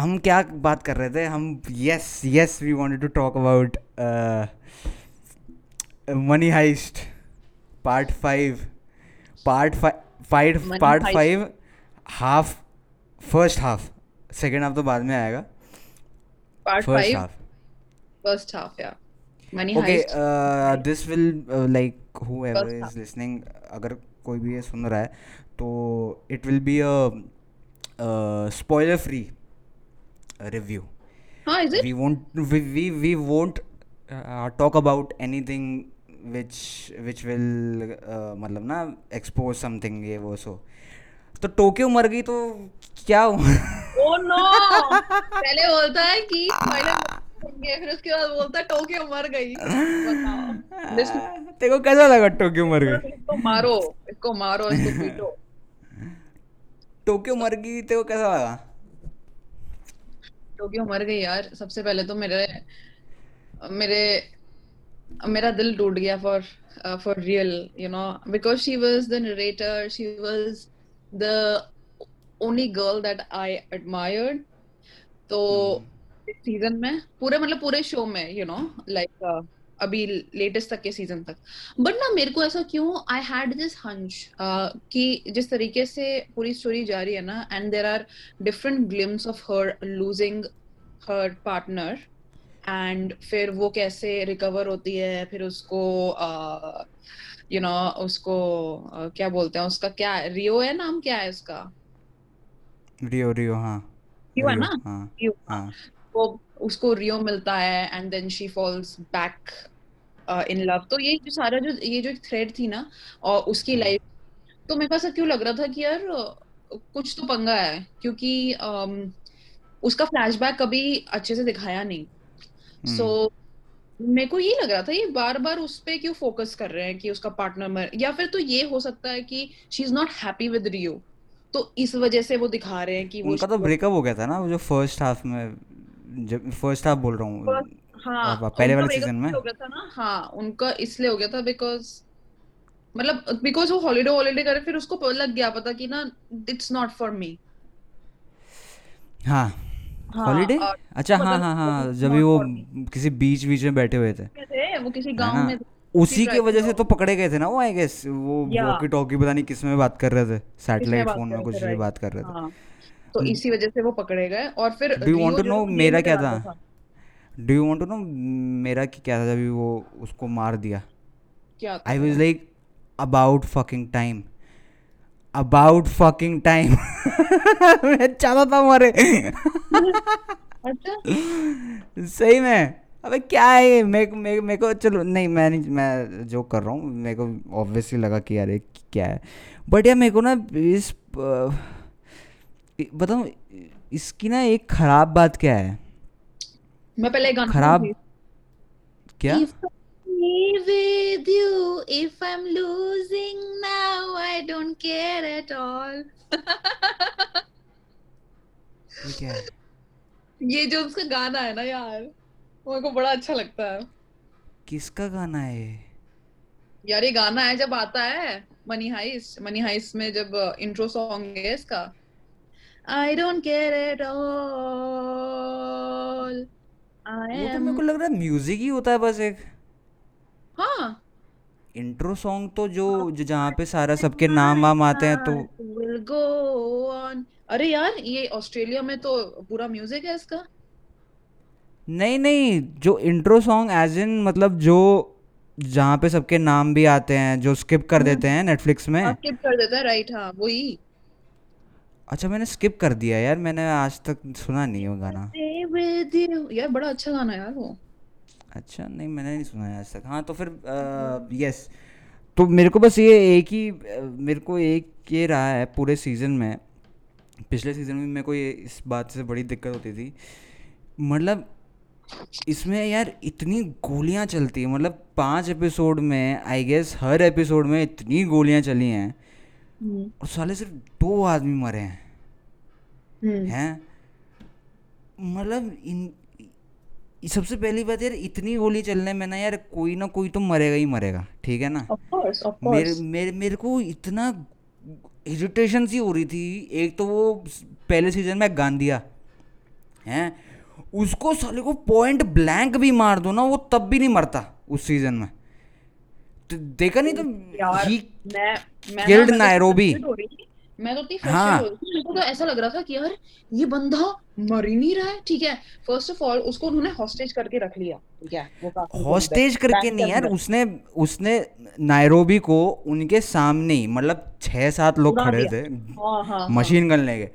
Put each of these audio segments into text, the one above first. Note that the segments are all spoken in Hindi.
हम क्या बात कर रहे थे? हम yes yes we wanted to talk about money heist part five part five part five half first half second half तो बाद में आएगा. फ़र्स्ट हाफ़ फ़र्स्ट हाफ़ या okay this will like who is listening अगर कोई भी ये सुन रहा है तो it will be a spoiler free review. Huh, is it? we won't we we, we won't uh, talk about anything which which will uh, मतलब ना expose something ये वो सो तो टोक्यो मर गई तो क्या हुआ? Oh no! पहले बोलता है कि फिर उसके बाद बोलता है टोक्यो मर गई। तेरे को कैसा लगा टोक्यो मर गई? इसको मारो इसको मारो इसको पीटो। टोक्यो मर गई तेरे को कैसा लगा? टोक्यो मर गई यार? सबसे पहले तो मेरे मेरे मेरा दिल टूट गया for for real you know because she was the narrator she was the only girl that I admired तो सीज़न में पूरे मतलब पूरे शो में यू नो लाइक अभी लेटेस्ट तक के सीज़न तक। बट ना मेरे को ऐसा क्यों आई हैड दिस हंच कि जिस तरीके से पूरी स्टोरी जा रही है ना and there are different glimpse of her losing her partner and फिर वो कैसे रिकवर होती है फिर उसको यू नो उसको uh, क्या बोलते हैं उसका क्या रियो है नाम क्या है उसका? रियो रियो हाँ। रियो है रियो, ना? हाँ हाँ। वो उसको रियो मिलता है and then she falls back in love तो ये जो सारा जो ये जो थ्रेड थी ना और उसकी। लाइफ तो मेरे पास क्यों लग रहा था कि यार कुछ तो पंगा है क्योंकि um, उसका फ्लैशबैक कभी अच्छे से दिखाया नहीं। हम्म, सो मेरे को ये लग रहा था ये बार बार उस पे क्यों फोकस कर रहे हैं कि उसका पार्टनर मर या फिर तो ये हो सकता है कि she is not happy with Rio तो इस वजह से वो दिखा रहे हैं कि वो उनका तो ब्रेकअप हो गया था ना वो जो फ़र्स्ट हाफ़ में जब फ़र्स्ट हाफ़ बोल रहा हूँ। हाँ पहले वाले सीज़न में? हो गया था ना हाँ उनका इसलिए हो गया था बिकॉज़ मतलब बिकॉज़ वो हॉलीडे हॉलीडे करे फिर उसको लग गया पता कि ना इट्स नॉट फॉर मी हाँ हाँ, हॉलीडे और अच्छा हाँ हाँ हाँ जब भी वो किसी बीच बीच में बैठे हुए थे। वो किसी गाँव में उसी की वजह से तो पकड़े गए थे ना वो आई गेस वो वॉकी टॉकी पता नहीं किसमें बात कर रहे थे सैटेलाइट फ़ोन में कुछ भी बात कर रहे थे। हाँ तो इसी वजह से वो पकड़े गए और फिर डू वांट टू नो मेरा क्या था। Do you want to know मेरा कि- क्या था जब भी वो उसको मार दिया? क्या I was like about fucking time about fucking time मैं चाहता था मरे। अच्छा। सही में। अबे क्या है ये? मेरे मेरे मेरे को चलो नहीं मैं नहीं मैं जो कर रहा हूँ। मेरे को ऑब्वियसली लगा कि यार क्या है। बट यार मेरे को ना इस बताऊँ इसकी ना एक ख़राब बात क्या है? मैं पहले गाना खराब क्या? With you, if I'm losing now, I don't care at all. ये क्या है? ये जो उसका गाना है ना यार वो मेरे को बड़ा अच्छा लगता है। किसका गाना है यार ये गाना है जब आता है मनी हाइस्ट मनी हाइस्ट में जब इंट्रो सॉन्ग है इसका। I don't care at all तो मेरे को लग रहा है म्यूज़िक ही होता है बस एक। हाँ। इंट्रो सॉन्ग तो जो जो जहाँ पे सारा सबके नाम वाम आते हैं तो। विल गो ऑन अरे यार ये ऑस्ट्रेलिया में तो पूरा म्यूज़िक है इसका। नहीं नहीं जो इंट्रो सॉन्ग एज इन मतलब जो जहाँ पे सबके नाम भी आते हैं जो स्किप कर देते हैं नेटफ्लिक्स में। स्किप कर देता है राइट हाँ वही। अच्छा मैंने स्किप कर दिया यार मैंने आज तक सुना नहीं वो गाना। Stay with you. यार बड़ा अच्छा गाना है यार वो। अच्छा नहीं मैंने नहीं सुना है आज तक। हाँ तो फिर यस तो मेरे को बस ये एक ही अ, मेरे को एक ये रहा है पूरे सीज़न में। पिछले सीज़न में मेरे को ये इस बात से बड़ी दिक्कत होती थी। मतलब इसमें यार इतनी गोलियाँ चलती है। मतलब पाँच एपिसोड में आई गेस हर एपिसोड में इतनी गोलियाँ चली हैं। और साले सिर्फ़ दो आदमी मरे हैं। हम्म। हैं? मतलब इन सबसे पहली बात यार इतनी गोली चलने में ना यार कोई ना कोई तो मरेगा ही मरेगा ठीक है ना? ऑफ़ कोर्स ऑफ़ मेरे मेरे मेरे को इतना इरिटेशन सी हो रही थी। एक तो वो पहले सीज़न में गांधिया हैं? उसको साले को पॉइंट ब्लैंक भी मार दो ना वो तब भी नहीं मरता उस सीज़न में। देखा नहीं तो ही मैं मैं मैं तो हो तो इतनी हाँ। हो मेरे को तो ऐसा लग रहा था कि यार ये बंदा मर ही नहीं रहा है ठीक है? फ़र्स्ट ऑफ़ ऑल उसको उन्होंने हॉस्टेज करके रख लिया ठीक है? वो हॉस्टेज करके नहीं यार उसने उसने नायरोबी को उनके सामने ही मतलब छः सात लोग खड़े थे हाँ हाँ मशीन गन लेके।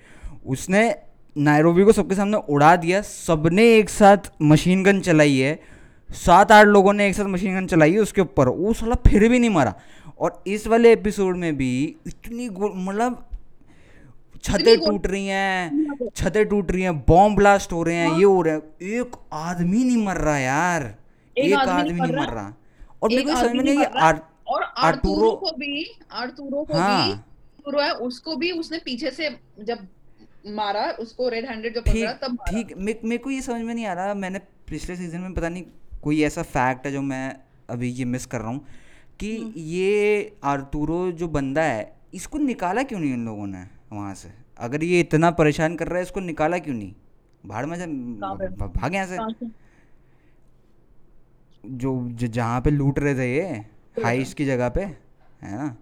उसने नायरोबी को सबके सामने उड़ा दिया सबने एक साथ मशीन गन चलाई है सात आठ लोगों ने एक साथ मशीन गन चलाई उसके ऊपर। वो साला फिर भी नहीं मरा। और इस वाले एपिसोड में भी इतनी मतलब छतें टूट रही हैं छतें टूट रही हैं बॉम्ब ब्लास्ट हो रहे हैं ये हो रहा है। एक आदमी नहीं मर रहा यार। एक एक आदमी नहीं मर रहा। और मेरे को समझ में नहीं। आर- और आर्टूरो को भी आर्टूरो को भी हाँ आर्टूरो है उसको भी उसने पीछे से जब मारा उसको रेड हैंडेड जब पकड़ा तब ठीक। मेरे को ये समझ में नहीं आ रहा। मैंने पिछले सीज़न में पता नहीं कोई ऐसा फैक्ट है जो मैं अभी ये मिस कर रहा हूँ कि ये आरतूरो जो बंदा है इसको निकाला क्यों नहीं इन लोगों ने वहाँ से? अगर ये इतना परेशान कर रहा है इसको निकाला क्यों नहीं? भाड़ में से भाग यहाँ से। जो जहाँ पे लूट रहे थे ये हाइस की जगह पे है ना?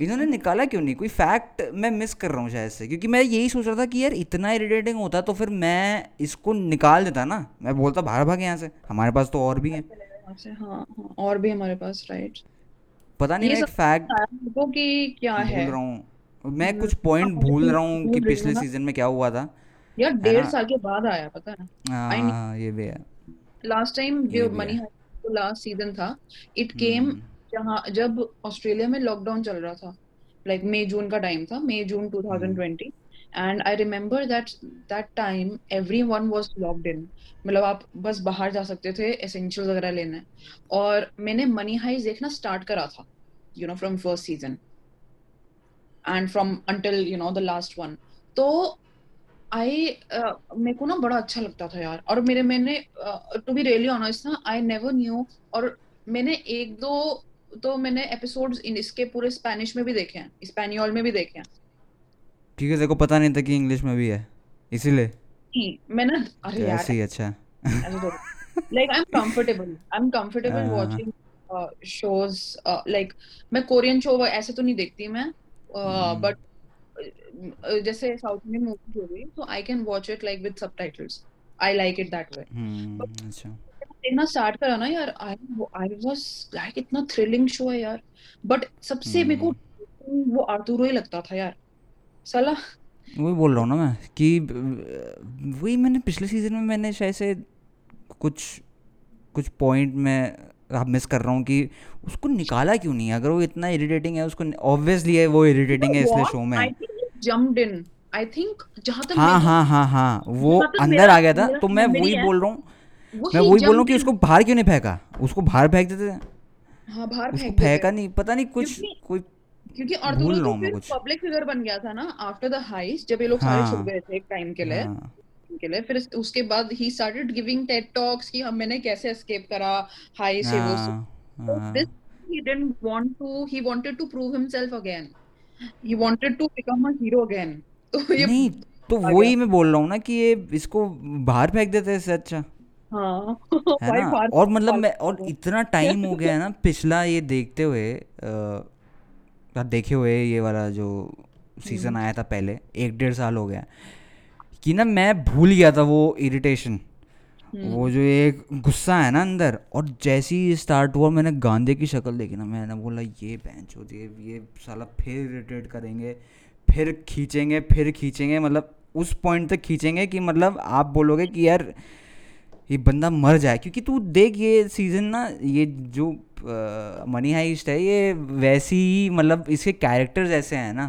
इन्होंने निकाला क्यों नहीं? कोई फैक्ट मैं मिस कर रहा हूँ शायद से क्योंकि मैं यही सोच रहा था कि यार इतना इरिटेटिंग होता तो फिर मैं इसको निकाल देता ना। मैं बोलता बाहर भाग यहाँ से हमारे पास तो और भी हैं। से हाँ हाँ और भी हमारे पास राइट पता नहीं मैं एक फैक्ट कि क्या है। रहा हूँ। मैं हम्म, कुछ पॉइंट भूल रहा हूँ कि पिछले सीज़न में क्या हुआ था यार डेढ़ साल के बाद आया पता है। हाँ ये भी है। लास्ट टाइम जो मनी लास्ट सीज़न था इट केम हम्म। जहाँ जब ऑस्ट्रेलिया में लॉकडाउन चल रहा था लाइक मई जून का टाइम था मई जून hmm 2020 and I remember that that time everyone was locked in मतलब आप बस बाहर जा सकते थे एसेंशियल्स वगैरह लेने। और मैंने मनी हाइस्ट देखना स्टार्ट करा था you know from first season and from until you know the last one तो आई मेरे को ना बड़ा अच्छा लगता था यार। और मेरे मैंने टू बी रियली ऑनेस्ट ना आई नेवर न्यू और मैंने एक दो तो मैंने एपिसोड्स इन इसके पूरे स्पेनिश में भी देखे हैं स्पेनियोल में भी देखे हैं। ठीक है देखो पता नहीं था कि इंग्लिश में भी है इसीलिए। नहीं, मैंने अरे यार। ऐसे ही अच्छा। Like I am comfortable I am comfortable watching shows like मैं कोरियन शो ऐसे तो नहीं देखती मैं हम्म। बट जैसे साउथ इंडियन मूवी हो गई तो I can watch it like with subtitles I like it that way अच्छा। देखना स्टार्ट करा ना यार आई आई वाज लाइक इतना थ्रिलिंग शो है यार। बट सबसे मेरे को हम्म। वो आर्तुरो ही लगता था यार। साला। वही बोल रहा हूँ ना मैं कि वही मैंने पिछले सीज़न में मैंने शायद से कुछ कुछ पॉइंट में अब मिस कर रहा हूँ कि उसको निकाला क्यों नहीं अगर वो इतना इरिटेटिंग है उसको ऑब्वियसली है वो इरिटेटिंग है इसलिए शो में। जंप्ड इन आई थिंक जहाँ तक हाँ हाँ हाँ हाँ। वो अंदर आ गया था तो मैं वही बोल रहा हूँ मैं वही बोल रहा हूँ कि उसको बाहर क्यों नहीं फेंका? उसको बाहर फेंक देते हाँ बाहर उसको फेंक फेंका नहीं पता नहीं कुछ कोई क्योंकि आर्तुरो तो फिर पब्लिक फिगर बन गया था ना आफ्टर द हाइस्ट जब ये लोग सारे छुप हाँ। गए थे एक टाइम के लिए। हाँ। के लिए फिर उसके बाद ही स्टार्टेड गिविंग टेड टॉक्स कि हम मैंने कैसे एस्केप करा हाइस्ट ये वो सब। हाँ हाँ। he didn't want to he wanted to prove himself again he wanted to become a hero again तो ये नहीं तो वही मैं बोल रहा हूँ ना कि ये इसको बाहर फेंक देते इससे अच्छा। हाँ। है ना? और मतलब मैं और इतना टाइम हो गया है ना पिछला ये देखते हुए अ, देखे हुए ये वाला जो सीज़न आया था पहले एक डेढ़ साल हो गया। कि ना मैं भूल गया था वो इरिटेशन वो जो एक गुस्सा है ना अंदर और जैसे ही स्टार्ट हुआ मैंने गांधे की शक्ल देखी ना मैंने बोला ये बेंच हो ये ये साला फिर इरिटेट करेंगे फिर खींचेंगे फिर खींचेंगे। मतलब उस पॉइंट तक खींचेंगे कि मतलब आप बोलोगे कि यार ये बंदा मर जाए। क्योंकि तू देख ये सीज़न ना ये जो मनी हाइस्ट है ये वैसी ही मतलब इसके कैरेक्टर्स ऐसे हैं ना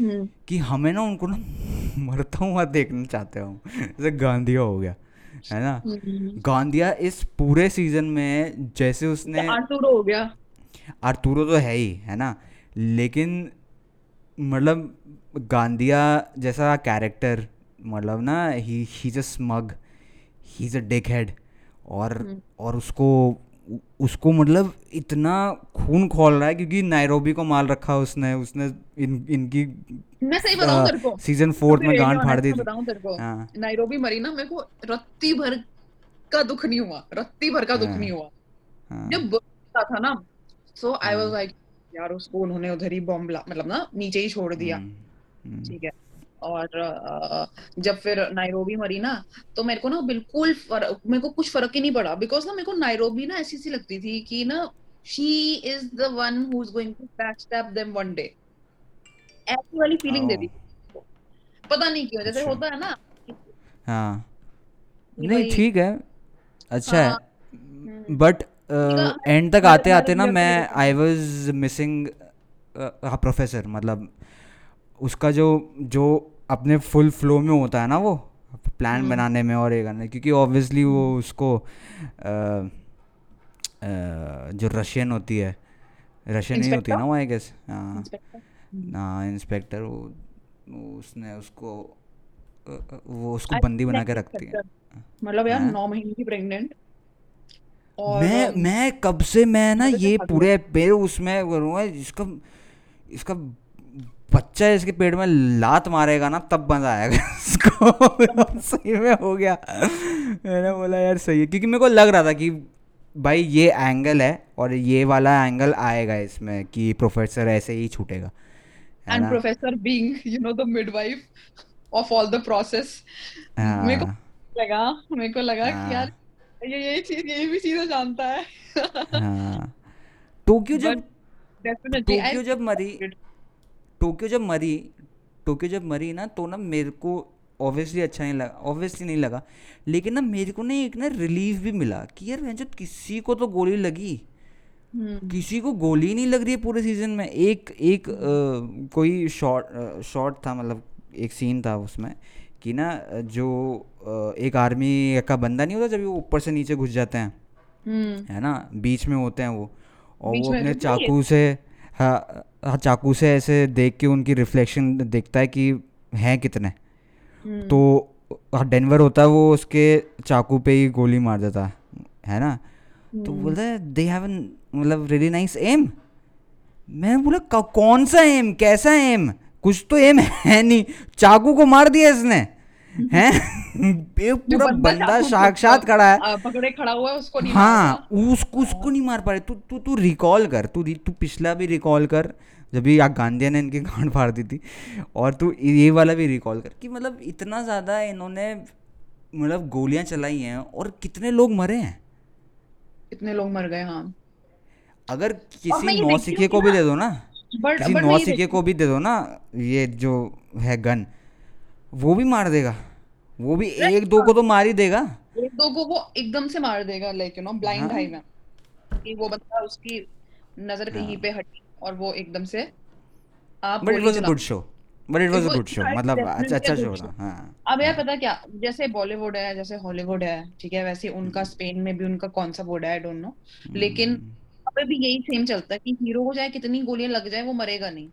हम्म। कि हमें ना उनको ना मरता हुआ देखना चाहते हो। जैसे गांधिया हो गया है ना? हम्म। गांधिया इस पूरे सीज़न में जैसे उसने आर्तुरो हो गया। आर्तुरो तो है ही है ना? लेकिन मतलब गांधिया जैसा कैरेक्टर मतलब ना he he is a smug he is a dickhead और और उसको उसको मतलब इतना खून खोल रहा है क्योंकि नायरोबी को मार रखा उसने उसने इन इनकी मैं सही बताऊँ तेरे को? सीज़न फोर्थ में गांड फाड़ दी थी। बताऊँ तेरे को? हाँ। नायरोबी मरी ना मेरे को रत्ती भर का दुख नहीं हुआ रत्ती भर का दुख हाँ। नहीं हुआ। हाँ। जब बोला था ना सो आई वाज हाँ। लाइक यार उसको उन्होंने उधर ही बॉम्ब मतलब ना नीचे ही छोड़ दिया। हम्म, हम्म, ठीक है। और जब फिर नायरोबी मरी ना तो मेरे को ना बिल्कुल मेरे को कुछ फ़र्क ही नहीं पड़ा बिकॉज़ ना मेरे को नायरोबी ना ऐसी सी लगती थी कि ना she is the one who is going to backstab them one day ऐसी वाली फीलिंग ओह, थी पता नहीं क्यों जैसे अच्छा। होता है ना हाँ। नहीं ठीक है। अच्छा है। हाँ। बट एंड तक आते आते ना मैं आई वाज मिसिंग हाँ प्रोफेसर मतलब उसका जो जो अपने फुल फ्लो में होता है ना वो प्लान हम्म। बनाने में और ये करने क्योंकि ऑब्वियसली वो उसको अ, अ, जो रशियन होती है रशियन ही होती है ना वो आई गेस हाँ। हाँ इंस्पेक्टर वो उसने उसको वो उसको बंदी बना के रखती है। मतलब यार हाँ। नौ महीने की प्रेग्नेंट मैं मैं कब से मैं ना ये पूरे पेड़ उसमें करूँगा इसका इसका बच्चा इसके पेट में लात मारेगा ना तब मज़ा आएगा इसको। सही में हो गया। मैंने बोला यार सही है। क्योंकि मेरे को लग रहा था कि भाई ये एंगल है और ये वाला एंगल आएगा इसमें कि प्रोफेसर ऐसे ही छूटेगा। है and ना? professor being you know the midwife of all the process मेरे को हाँ। लगा मेरे को लगा कि यार हाँ। ये ये चीज़ ये भी चीज़ें जानता है। हाँ। टोक्यो जब I टोक्यो जब मरी टोक्यो जब मरी टोक्यो जब मरी ना तो ना मेरे को ऑब्वियसली अच्छा नहीं लगा ऑब्वियसली नहीं लगा। लेकिन ना मेरे को ना एक ना रिलीफ भी मिला कि यार जो किसी को तो गोली लगी हम्म। किसी को गोली नहीं लग रही है पूरे सीज़न में। एक एक अ, कोई शॉट शॉट था मतलब एक सीन था उसमें कि ना जो अ, एक आर्मी का बंदा नहीं होता जब वो ऊपर से नीचे घुस जाते हैं हम्म। है ना? बीच में होते हैं वो और वो अपने चाकू से हाँ चाकू से ऐसे देख के उनकी रिफ्लेक्शन देखता है कि हैं कितने। हम्म। तो हाँ डेनवर होता है वो उसके चाकू पे ही गोली मार देता है है ना? तो हम्म। बोलता है दे हैव मतलब रियली नाइस एम मैं बोला कौन सा एम कैसा एम कुछ तो एम है नहीं। चाकू को मार दिया इसने हैं? पूरा बंदा साक्षात खड़ा है। पकड़े खड़ा हुआ है उसको नहीं हाँ उसको उसको नहीं मार पा रहे तू तू तू रिकॉल कर। तू तू पिछला भी रिकॉल कर जब भी यहाँ गांधी ने इनकी गांड फाड़ दी थी। और तू ये वाला भी रिकॉल कर कि मतलब इतना ज़्यादा इन्होंने मतलब गोलियाँ चलाई हैं और कितने लोग मरे हैं? कितने लोग मर गए हाँ। अगर किसी मैं ये नौ सिक्के को भी दे दो ना किसी बट नौ सिक्के को भी दे दो ना ये जो है गन वो भी मार देगा। वो भी हूँ एक दो को तो मार ही देगा। एक दो को वो एकदम से मार देगा लाइक यू नो ब्लाइंड हाँ। हाई में कि वो बंदा उसकी नज़र कहीं हाँ। पे हटी और वो एकदम से आप but it was a good show but it was a good show मतलब अच्छा अच्छा शो था। हाँ। अब यार हाँ। पता क्या? जैसे बॉलीवुड है जैसे हॉलीवुड है ठीक है वैसे उनका स्पेन में भी उनका कौन सा बोर्ड है आई डोंट नो लेकिन हम्म, अबे भी यही सेम चलता है कि हीरो को चाहे कितनी गोलियाँ लग जाए वो मरेगा नहीं।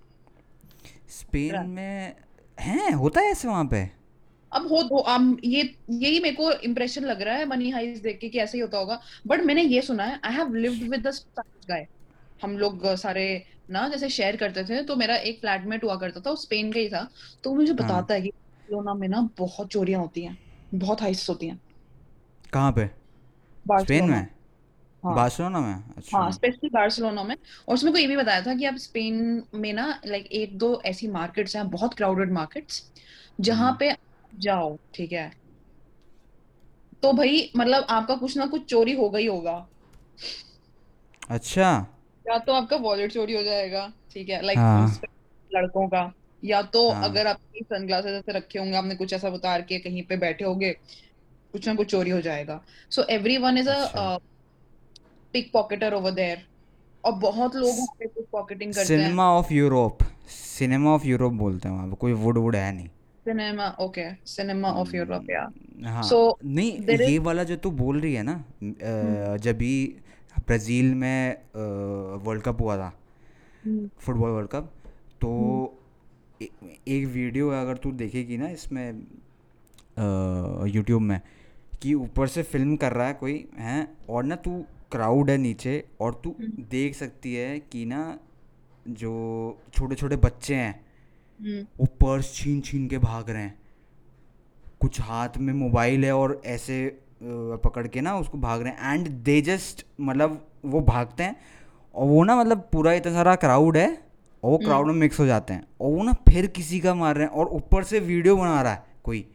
स्पेन में हैं होता है ऐसे वहाँ पे। अब हो तो um, ये यही मेरे को इम्प्रेशन लग रहा है मनी हाइस्ट देख के कि ऐसे ही होता होगा। बट मैंने ये सुना है I have lived with the guy हम लोग सारे ना जैसे शेयर करते थे तो मेरा एक फ्लैटमेट हुआ करता था वो स्पेन का ही था। तो मुझे हाँ। बताता है कि बार्सिलोना में ना बहुत चोरियाँ होती हैं बहुत हाइस्ट होती हैं। कहाँ पे? स्पेन में? हाँ। बार्सिलोना में? अच्छा। हाँ स्पेशली बार्सिलोना में। और उसमें को ये भी बताया था कि आप स्पेन में ना लाइक एक दो ऐसी मार्केट्स हैं बहुत क्राउडेड मार्केट्स जहाँ हम्म। पे जाओ ठीक है। तो भाई मतलब आपका कुछ ना कुछ चोरी ही होगा। अच्छा। या तो आपका वॉलेट चोरी हो जाएगा ठीक है लाइक हाँ। लड़कों का। या तो हाँ। अगर आपके सनग्लासेस ऐसे रखे होंगे आपने कुछ ऐसा उतार के कहीं पे बैठे होंगे कुछ ना कुछ चोरी हो जाएगा। सो एवरी वन इज़ अच्छा। A pick pocketer over there और बहुत लोग वहाँ पे पिक पॉकेटिंग करते हैं। Cinema of Europe cinema of Europe बोलते हैं वहाँ पे कोई वुड वुड है नहीं। Cinema okay cinema of Europe या हाँ. सो नहीं ये वाला जो तू बोल रही है ना अ, जब भी ब्राज़ील में वर्ल्ड कप हुआ था फुटबॉल वर्ल्ड कप तो ए, एक वीडियो है अगर तू देखेगी ना इसमें यूट्यूब में कि ऊपर से फ़िल्म कर रहा है कोई है और ना तू क्राउड है नीचे और तू हम्म, देख सकती है कि ना जो छोटे छोटे बच्चे हैं हम्म, वो पर्स छीन छीन के भाग रहे हैं। कुछ हाथ में मोबाइल है और ऐसे अ, पकड़ के ना उसको भाग रहे हैं। एंड दे जस्ट मतलब वो भागते हैं और वो ना मतलब पूरा इतना सारा क्राउड है और वो क्राउड में मिक्स हो जाते हैं और वो ना फिर किसी का मार रहे हैं और ऊपर से वीडियो बना रहा है कोई।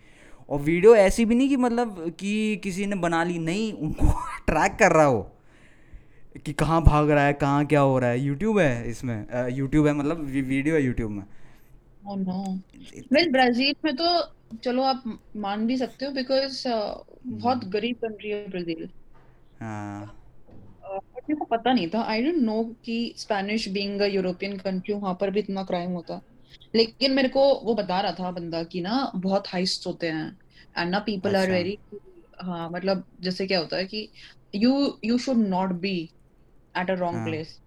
और वीडियो ऐसी भी नहीं कि मतलब कि किसी ने बना ली नहीं उनको ट्रैक कर रहा है कि कहाँ भाग रहा है कहाँ क्या हो रहा है। यूट्यूब है इसमें यूट्यूब है मतलब वी- वीडियो है यूट्यूब में। Oh no. ब्राज़ील में तो चलो आप मान भी सकते हो बिकॉज़ बहुत गरीब कंट्री है ब्राज़ील। हाँ। बट मेरे को पता नहीं था। आई डोंट नो कि Spanish being a European country वहाँ पर भी इतना क्राइम होता। लेकिन मेरे को वो बता रहा था बंदा कि ना बहुत हाइस्ट होते हैं। एंड ना पीपल आर वेरी हाँ मतलब जैसे क्या होता है कि you you should not be at a wrong place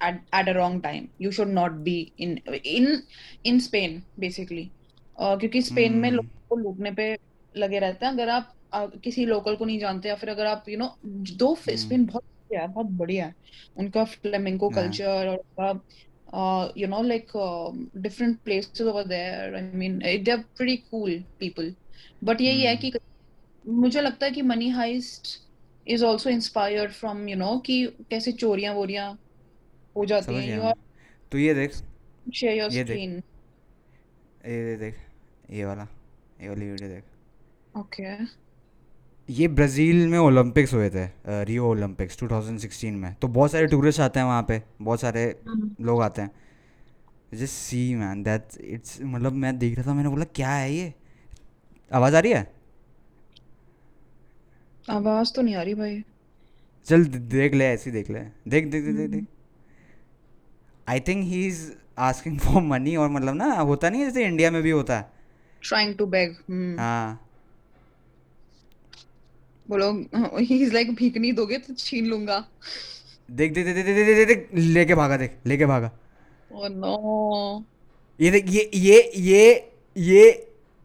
at at a wrong time. You should not be in in in Spain basically. Uh, क्योंकि स्पेन में हम्म लोगों को लूटने पे लगे रहते हैं। अगर आप uh, किसी लोकल को नहीं जानते या फिर अगर आप यू नो दो स्पेन बहुत बढ़िया है बहुत बढ़िया है। उनका फ्लेमेंको हाँ कल्चर और उनका you know like different places over there I mean they are pretty cool people but यही है हम्म कि मुझे लगता है कि money heist is also inspired from you know कि कैसे चोरियाँ वोरियाँ हो जाती हैं गया यू तो ये देख शेयर योर ये देख। स्क्रीन ये देख ये वाला ये वाली वीडियो देख। ओके। ये ब्राज़ील में ओलंपिक्स हुए थे रियो ओलंपिक्स 2016 में। तो बहुत सारे टूरिस्ट आते हैं वहाँ पे बहुत सारे लोग आते हैं। Just see man that it's मतलब मैं देख रहा था मैंने बोला क्या है ये? आवाज़ आ रही है? आवाज़ तो नहीं आ रही भाई। चल देख ले ऐसी देख ले। देख देख देख देख देख। I think he is asking for money और मतलब ना होता नहीं जैसे इंडिया में भी होता है। ट्राइंग टू बेग हाँ। बोलो ही इज़ लाइक भीख नहीं दोगे तो छीन लूँगा। देख देख देख देख देख देख लेके भागा देख लेके भागा। oh ओ नो ये देख ये ये ये ये।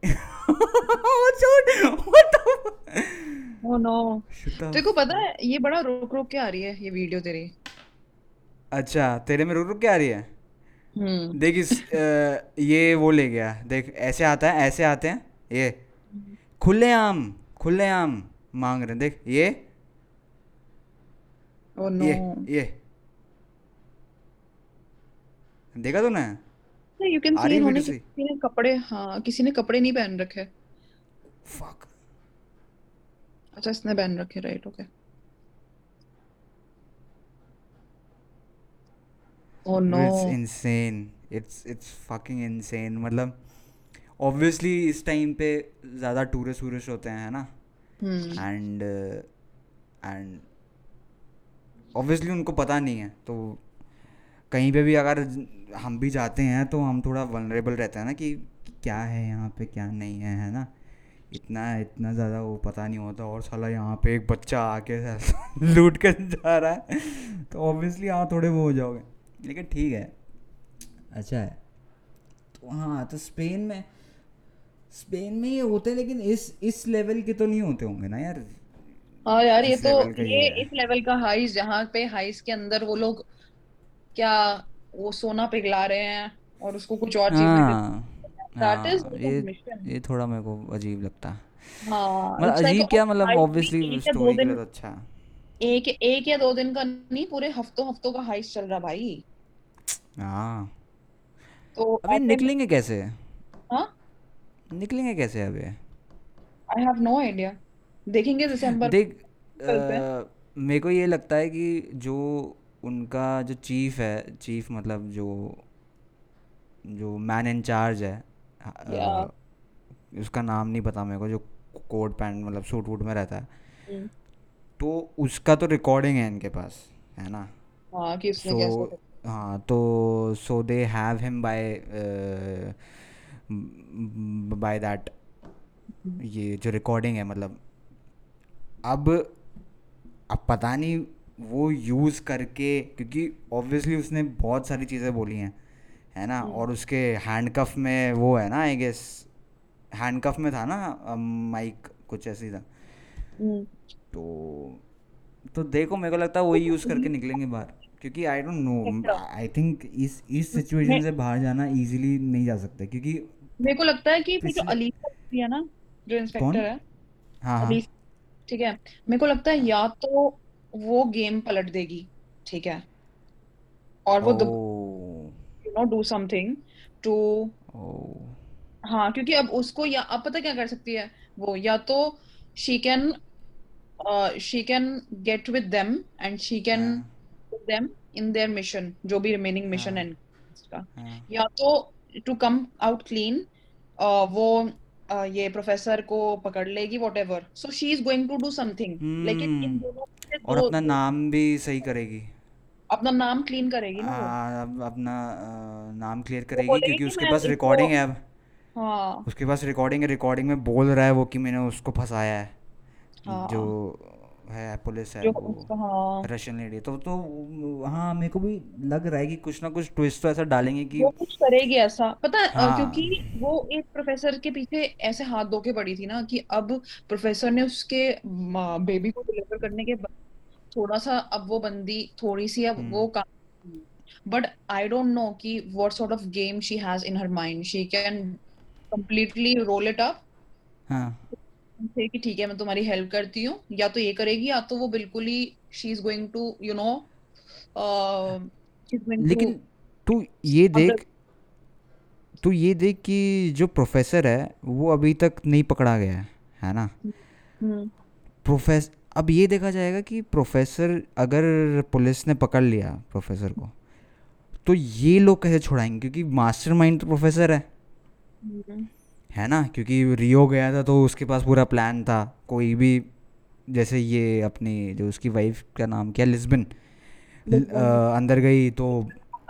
Oh shoot what the oh no देखो पता है ये बड़ा रोक रोक के आ रही है ये वीडियो तेरी। अच्छा तेरे में रुक रुक क्या आ रही है? हम्म। देख इस अ, ये वो ले गया देख ऐसे आता है ऐसे आते हैं ये। खुले आम खुले आम मांग रहे हैं देख ये। नो। ये ये। देखा तूने? यू कैन आ सी रही इन्होंने वीडियो से किसी ने कपड़े हाँ किसी ने कपड़े नहीं पहन रखे। फक अच्छा इसने पहन रखे राइट ओके इनसेन मतलब ऑब्वियसली इस टाइम पे ज़्यादा टूरिस्ट वूरिस्ट होते हैं ना? एंड एंड ऑब्वियसली उनको पता नहीं है तो कहीं पे भी अगर हम भी जाते हैं तो हम थोड़ा वनरेबल रहते हैं ना कि क्या है यहाँ पे क्या नहीं है है ना? इतना इतना ज़्यादा वो पता नहीं होता और साला यहाँ पे एक बच्चा आके लूट कर जा रहा है। तो ऑब्वियसली यहाँ थोड़े वो हो जाओगे। लेकिन ठीक है। अच्छा है। तो हाँ तो स्पेन में स्पेन में ये होते हैं लेकिन इस इस लेवल के तो नहीं होते होंगे ना यार। हाँ यार ये तो ये इस लेवल का हाइस जहाँ पे हाइस के अंदर वो लोग क्या वो सोना पिघला रहे हैं और उसको कुछ और चीज़ हाँ। दैट हाँ। ये ये थोड़ा मेरे को अजीब लगता। है हाँ मतलब अजीब क्या मतलब ऑब्वियसली स्टोरी के लिए तो अच्छा। एक एक या दो दिन का नहीं पूरे हफ्तों हफ्तों का हाइस चल रहा भाई। हाँ। तो अबे निकलेंगे कैसे? हाँ? निकलेंगे कैसे अबे? आई हैव नो आइडिया देखेंगे दिसंबर देख मेरे को ये लगता है कि जो उनका जो चीफ है चीफ मतलब जो जो मैन इन चार्ज है उसका नाम नहीं पता मेरे को जो कोट पैंट मतलब सूट वूट में रहता है। हम्म, तो उसका तो रिकॉर्डिंग है इनके पास है ना? हाँ कि उसने कैसे सो हाँ तो so they have him bye bye that ये जो रिकॉर्डिंग है मतलब अब अब पता नहीं वो यूज़ करके क्योंकि ऑब्वियसली उसने बहुत सारी चीज़ें बोली हैं है ना? और उसके हैंडकफ में वो है ना आई गेस हैंडकफ में था ना माइक कुछ ऐसी था। हम्म, तो तो देखो मेरे को लगता है वही यूज़ करके निकलेंगे बाहर। क्योंकि I don't know I think इस इस सिचुएशन से बाहर जाना इजीली नहीं जा सकता क्योंकि मेरे को लगता है कि फिर जो अलीसा है ना जो इंस्पेक्टर है हाँ हाँ। ठीक है मेरे को लगता है या तो वो गेम पलट देगी ठीक है और वो you know do something to हाँ क्योंकि अब उसको या अब पता क्या कर सकती है वो या तो she can she can get with them and she can them in their mission जो भी रिमेनिंग मिशन हाँ है। का हाँ। या तो टू कम आउट क्लीन वो uh, ये प्रोफेसर को पकड़ लेगी whatever so she is going to do something in दोनों से और दो अपना दो नाम भी सही करेगी। अपना नाम क्लीन करेगी ना वो। हाँ अब अपना नाम क्लियर करेगी क्योंकि उसके पास रिकॉर्डिंग है अब। हाँ। उसके पास रिकॉर्डिंग है रिकॉर्डिंग में बोल रहा है वो कि मैंने उसको फंसाया है। जो हाँ है पुलिस है वो हाँ। रशियन लेडी तो तो हाँ मेरे को भी लग रहा है कि कुछ ना कुछ ट्विस्ट तो ऐसा डालेंगे कि वो कुछ करेगी ऐसा। पता है। क्योंकि हाँ वो एक प्रोफेसर के पीछे ऐसे हाथ धो के पड़ी थी ना कि अब प्रोफेसर ने उसके बेबी को डिलीवर करने के बाद थोड़ा सा अब वो बंदी थोड़ी सी अब वो हम्म। काम बट आई डोंट नो कि what sort of game she has in her mind she can completely roll it up हाँ। से कि ठीक है मैं तुम्हारी हेल्प करती हूँ। या तो ये करेगी या तो वो बिल्कुल ही she is going to you know लेकिन तू ये देख तू ये देख कि जो प्रोफेसर है वो अभी तक नहीं पकड़ा गया है है ना? हम्म प्रोफेस अब ये देखा जाएगा कि प्रोफेसर अगर पुलिस ने पकड़ लिया प्रोफेसर को तो ये लोग कैसे छुड़ाएँगे? क्योंकि मास्टरमाइंड तो प्रोफेसर है। हम्म। है ना? क्योंकि रियो गया था तो उसके पास पूरा प्लान था। कोई भी जैसे ये अपनी जो उसकी वाइफ का नाम क्या लिस्बन अंदर गई तो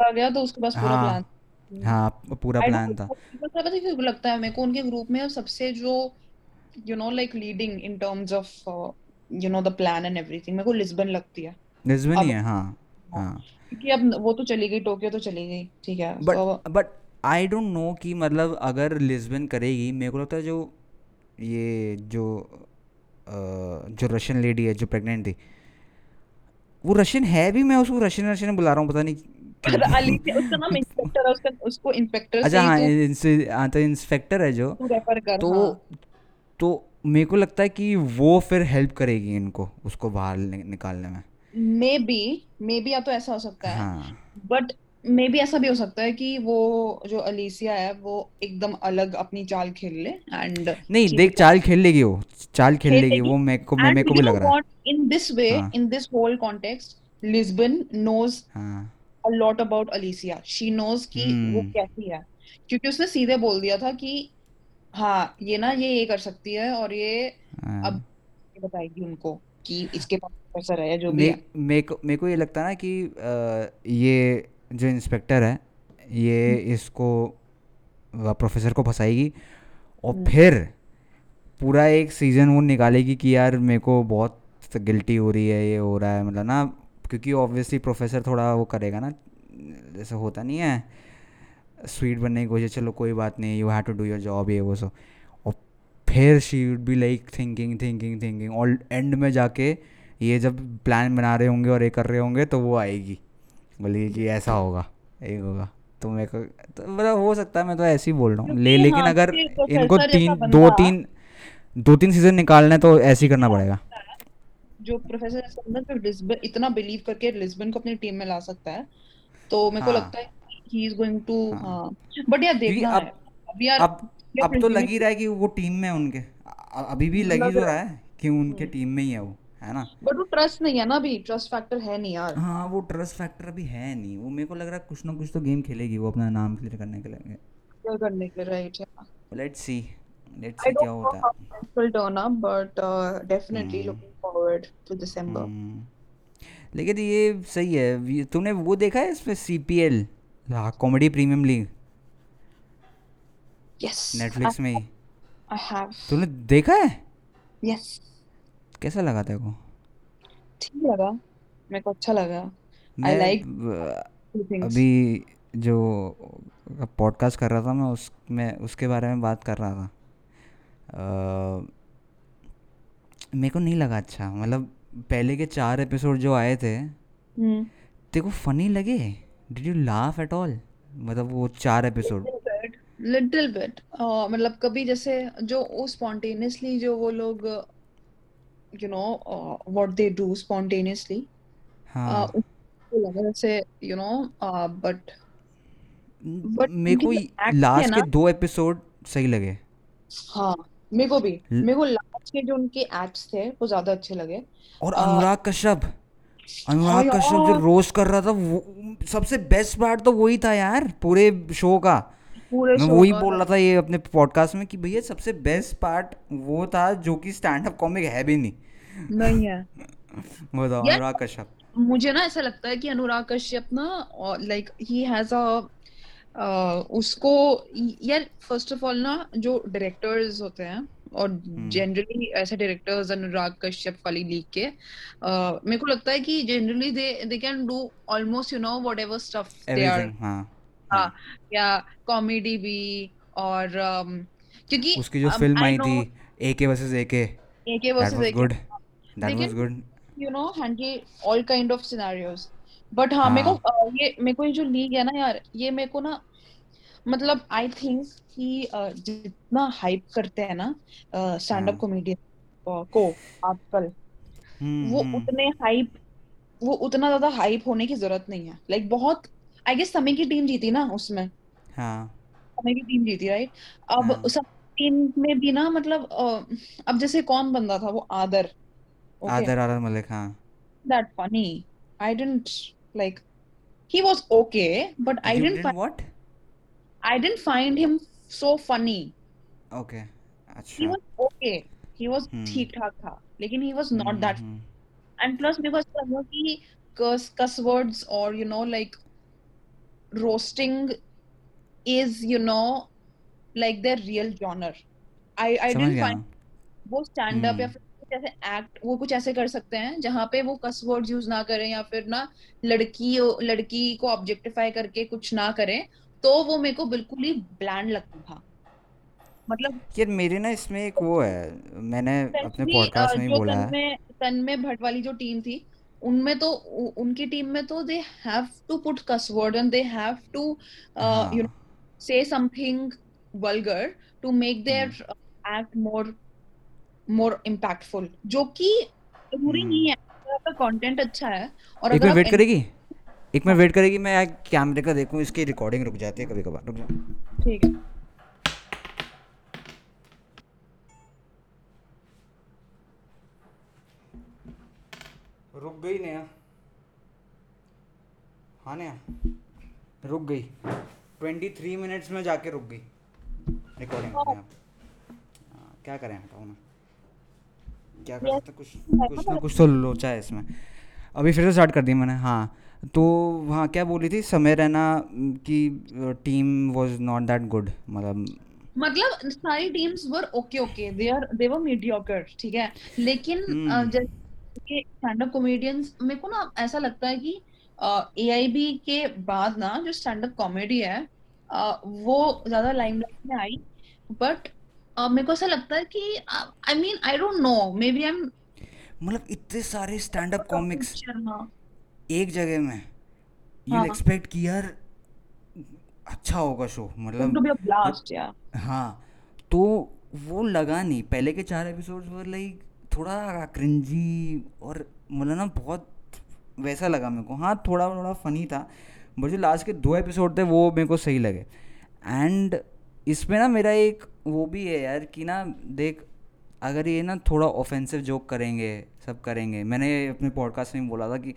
आ गया तो उसके पास पूरा हाँ। प्लान हाँ पूरा प्लान था। पता लगता है मेरे को उनके ग्रुप में सबसे जो you know like leading in terms of you know the plan and everything मेरे को लिस्बन लगती है। लिस्बन ही है हाँ हाँ, हाँ। क्योंकि अब वो तो चली गई टोक्यो तो चली गई ठीक है। बट तो बट आई डोंट नो कि मतलब अगर लिस्बन करेगी मेरे को लगता है जो ये जो अ, जो रशियन लेडी है जो प्रेग्नेंट थी वो रशियन है भी मैं उसको रशियन रशियन बुला रहा हूँ पता नहीं पर अली क्यों से उसका नाम इंस्पेक्टर है उसका उसको इंस्पेक्टर अच्छा हाँ हाँ तो इंस्पेक्टर है जो। तू तो हाँ। तो मेरे को लगता है कि वो फिर हेल्प करेगी इनको उसको बाहर निकालने में। मे बी मे बी या तो ऐसा हो सकता है। हाँ। बट मे बी ऐसा भी हो सकता है कि वो जो अलीसिया है वो एकदम अलग अपनी चाल खेल ले एंड नहीं देख चाल खेल लेगी वो। चाल खेल लेगी वो मेरे को मेरे को भी लग रहा है। In this way in this whole context Lisbon knows a lot about Alicia. She knows कि वो हम्म। कैसी है। क्योंकि उसने सीधे बोल दिया था कि हाँ ये ना ये ये कर सकती है और ये अब हाँ बताएगी उनको कि इसके पास प्रोफेसर है जो भी मेरे को मेरे को ये लगता है ना कि अ, ये जो इंस्पेक्टर है ये हम्म, इसको प्रोफेसर को फंसाएगी और हम्म, फिर पूरा एक सीज़न वो निकालेगी कि यार मेरे को बहुत गिल्टी हो रही है ये हो रहा है मतलब ना क्योंकि ऑब्वियसली प्रोफेसर थोड़ा वो करेगा ना जैसे होता नहीं है स्वीट बनने की कोशिश चलो कोई बात नहीं you have to do your job ये वो सो और फिर she would be like thinking thinking thinking और एंड में जाके ये जब प्लान बना रहे होंगे और ये कर रहे होंगे तो वो आएगी। बोलेगी कि ऐसा होगा एक होगा। तो मेरे को तो मतलब हो सकता है मैं तो ऐसे ही बोल रहा हूँ। ले लेकिन हाँ अगर क्योंकि इनको तीन दो तीन दो तीन सीज़न निकालने हैं, तो ऐसे ही करना पड़ेगा। जो प्रोफेसर बंदा लिस्बन इतना बिलीव करके लिस्बन को अपनी टीम में ला सकता है। तो मेरे को हाँ। लगता है ही इज़ गोइंग टू हाँ। हाँ। बट यार देखना अब है। अभी यार अब अब तो लग ही रहा है कि वो टीम में है उनके। अभी भी लग ही तो रहा है। है कि उनके हम्म। टीम में ही है वो। है ना? बट वो ट्रस्ट नहीं है ना अभी ट्रस्ट फैक्टर है नहीं यार। हाँ वो ट्रस्ट फैक्टर अभी है नहीं। वो मेरे को लग रहा है कुछ ना कुछ तो गेम खेलेगी वो अपना नाम क्लियर करने के लिए। करने के right let's see let's see क्या होता है। uh, definitely hmm looking forward to December. हम्म लेकिन ये सही है। तूने वो देखा है इसमें C P L comedy premier league Yes, I Netflix में ही। I have. तूने देखा है? Yes, कैसा लगा तेरे को? ठीक लगा। मेरे को अच्छा लगा। Two things. अभी जो पॉडकास्ट कर रहा था मैं उस मैं उसके बारे में बात कर रहा था। अ, मेरे को नहीं लगा अच्छा। मतलब पहले के चार एपिसोड जो आए थे हम्म। तेरे को फनी लगे? Did you laugh at all मतलब वो चार एपिसोड लिटिल बिट मतलब कभी जैसे जो वो स्पॉन्टेनियसली जो वो लोग you know what they do spontaneously हाँ। जैसे यू नो बट बट मेरे को लास्ट के दो एपिसोड सही लगे। हाँ मेरे को भी। मेरे को लास्ट के जो उनके एक्ट्स थे वो ज़्यादा अच्छे लगे। और अनुराग कश्यप। हाँ अनुराग कश्यप जो रोस्ट कर रहा था वो सबसे बेस्ट पार्ट तो वही था यार पूरे शो का। पूरे वही बोल रहा था। ये अपने पॉडकास्ट में कि भैया सबसे बेस्ट पार्ट वो था जो कि स्टैंड अप कॉमिक है भी नहीं। नहीं है। बताओ अनुराग कश्यप। मुझे ना ऐसा लगता है कि अनुराग कश्यप ना लाइक ही हैज़ अ उसको यार फ़र्स्ट ऑफ़ ऑल ना जो डायरेक्टर्स होते हैं और हम्म। जनरली ऐसे डायरेक्टर्स अनुराग कश्यप वाली लीग के मेरे को लगता है कि generally they they can do almost you know whatever stuff they are हाँ हाँ हाँ या कॉमेडी भी और um, क्योंकि उसकी जो फ़िल्म आई आई थी ए K versus A K AK versus AK good that was good you know handle all kind of scenarios but हाँ मेरे को हाँ। ये मेरे को ये जो लीग है ना यार ये मेरे को ना मतलब आई थिंक कि जितना हाइप करते हैं ना स्टैंड अप कॉमेडियन को आजकल हम्म वो हम्म। उतने हाइप वो उतना ज़्यादा हाइप होने की ज़रूरत नहीं है। लाइक like, बहुत आई गेस समय की टीम जीती ना उसमें। हाँ। समय की टीम जीती राइट अब हाँ। सब टीम में भी ना मतलब अब जैसे कौन बंदा था वो? आदर। ओके आदर आदर मलिक हाँ। That funny I didn't like he was okay but i you didn't did find what i didn't find him so funny. Okay he अच्छा। was okay. He was hmm ठीक ठाक था लेकिन he was not hmm that hmm and plus ऐसा लगा कि curse cuss words or you know like roasting is you know like their real genre. I i didn't find वो स्टैंड अप या हम्म। फिर कुछ ऐसे एक्ट वो कुछ ऐसे कर सकते हैं जहाँ पे वो कस वर्ड्स यूज़ ना करें या फिर ना लड़की लड़की को ऑब्जेक्टिफाई करके कुछ ना करें तो वो मेरे को बिल्कुल ही ब्लैंड लगता था। मतलब यार मेरे ना इसमें एक वो है मैंने अपने पॉडकास्ट में ही बोला है। तन्मय भट्ट वाली जो टीम थी उनमें तो उनकी टीम में तो they have to put cuss word and they have to you know हाँ vulgar to make their hmm. uh, act more more impactful जो कि ज़रूरी नहीं हम्म है। अगर आपका कंटेंट अच्छा है और एक अगर मिनट वेट करेगी। एक हाँ। मिनट वेट करेगी मैं कैमरे का देखूँ इसकी रिकॉर्डिंग रुक जाती है कभी कभार रुक जा। ठीक है। रुक गई नया हाँ नया रुक गई। ट्वेंटी थ्री मिनट्स में जाके रुक गई। रिकॉर्डिंग अपने हाँ, क्या करें हटाओ ना क्या कर? सकते कुछ कुछ ना कुछ तो लोचा है इसमें। अभी फिर से स्टार्ट कर दी मैंने हाँ। तो हाँ क्या बोली थी? समय रहना की team was not that good मतलब मतलब सारी teams were okay okay they are they were mediocre ठीक है? लेकिन अ, हम्म। जैसे स्टैंड अप कॉमेडियंस मेरे को ना ऐसा लगता है कि एआईबी के बाद ना जो स्टैंड अप कॉमेडी है अ, वो ज़्यादा लाइमलाइट में आई बट मेरे को ऐसा लगता है कि I mean I don't know maybe I am मतलब इतने सारे स्टैंड अप कॉमिक्स एक जगह में यू हाँ। एक्सपेक्ट कि यार अच्छा होगा शो मतलब हाँ तो वो लगा नहीं पहले के चार एपिसोड्स वर लाइक थोड़ा क्रिंजी और मतलब ना बहुत वैसा लगा मेरे को। हाँ थोड़ा थोड़ा फनी था बट जो लास्ट के दो एपिसोड थे वो मेरे को सही लगे। एंड इसमें ना मेरा एक वो भी है यार कि ना देख अगर ये ना थोड़ा ऑफेंसिव जोक करेंगे सब करेंगे। मैंने अपने पॉडकास्ट में बोला था कि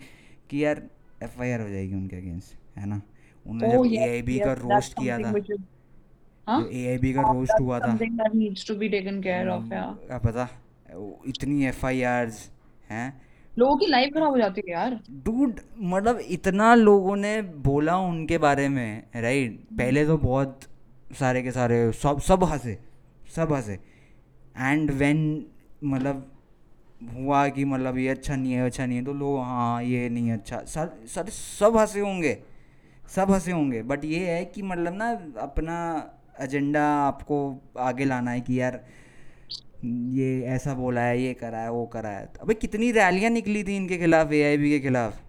कि यार एफआईआर हो जाएगी उनके अगेंस्ट है ना? उन्होंने oh जब ए yes का रोस्ट किया था। which is huh जो ए का रोस्ट हुआ था। क्या पता? इतनी एफ़ आई आर्स हैं। लोगों की लाइफ खराब हो जाती है यार। डूड मतलब इतना लोगों ने बोला उनके बारे में राइट पहले तो बहुत सारे के सारे सब सब हंसे सब हंसे। एंड वेन मतलब हुआ कि मतलब ये अच्छा नहीं है अच्छा नहीं है तो लोग हाँ ये नहीं अच्छा। सर सर सब हंसे होंगे सब हंसे होंगे। बट ये है कि मतलब ना अपना एजेंडा आपको आगे लाना है कि यार ये ऐसा बोला है ये करा है वो करा है। अबे कितनी रैलियाँ निकली थी इनके खिलाफ एआईबी के खिलाफ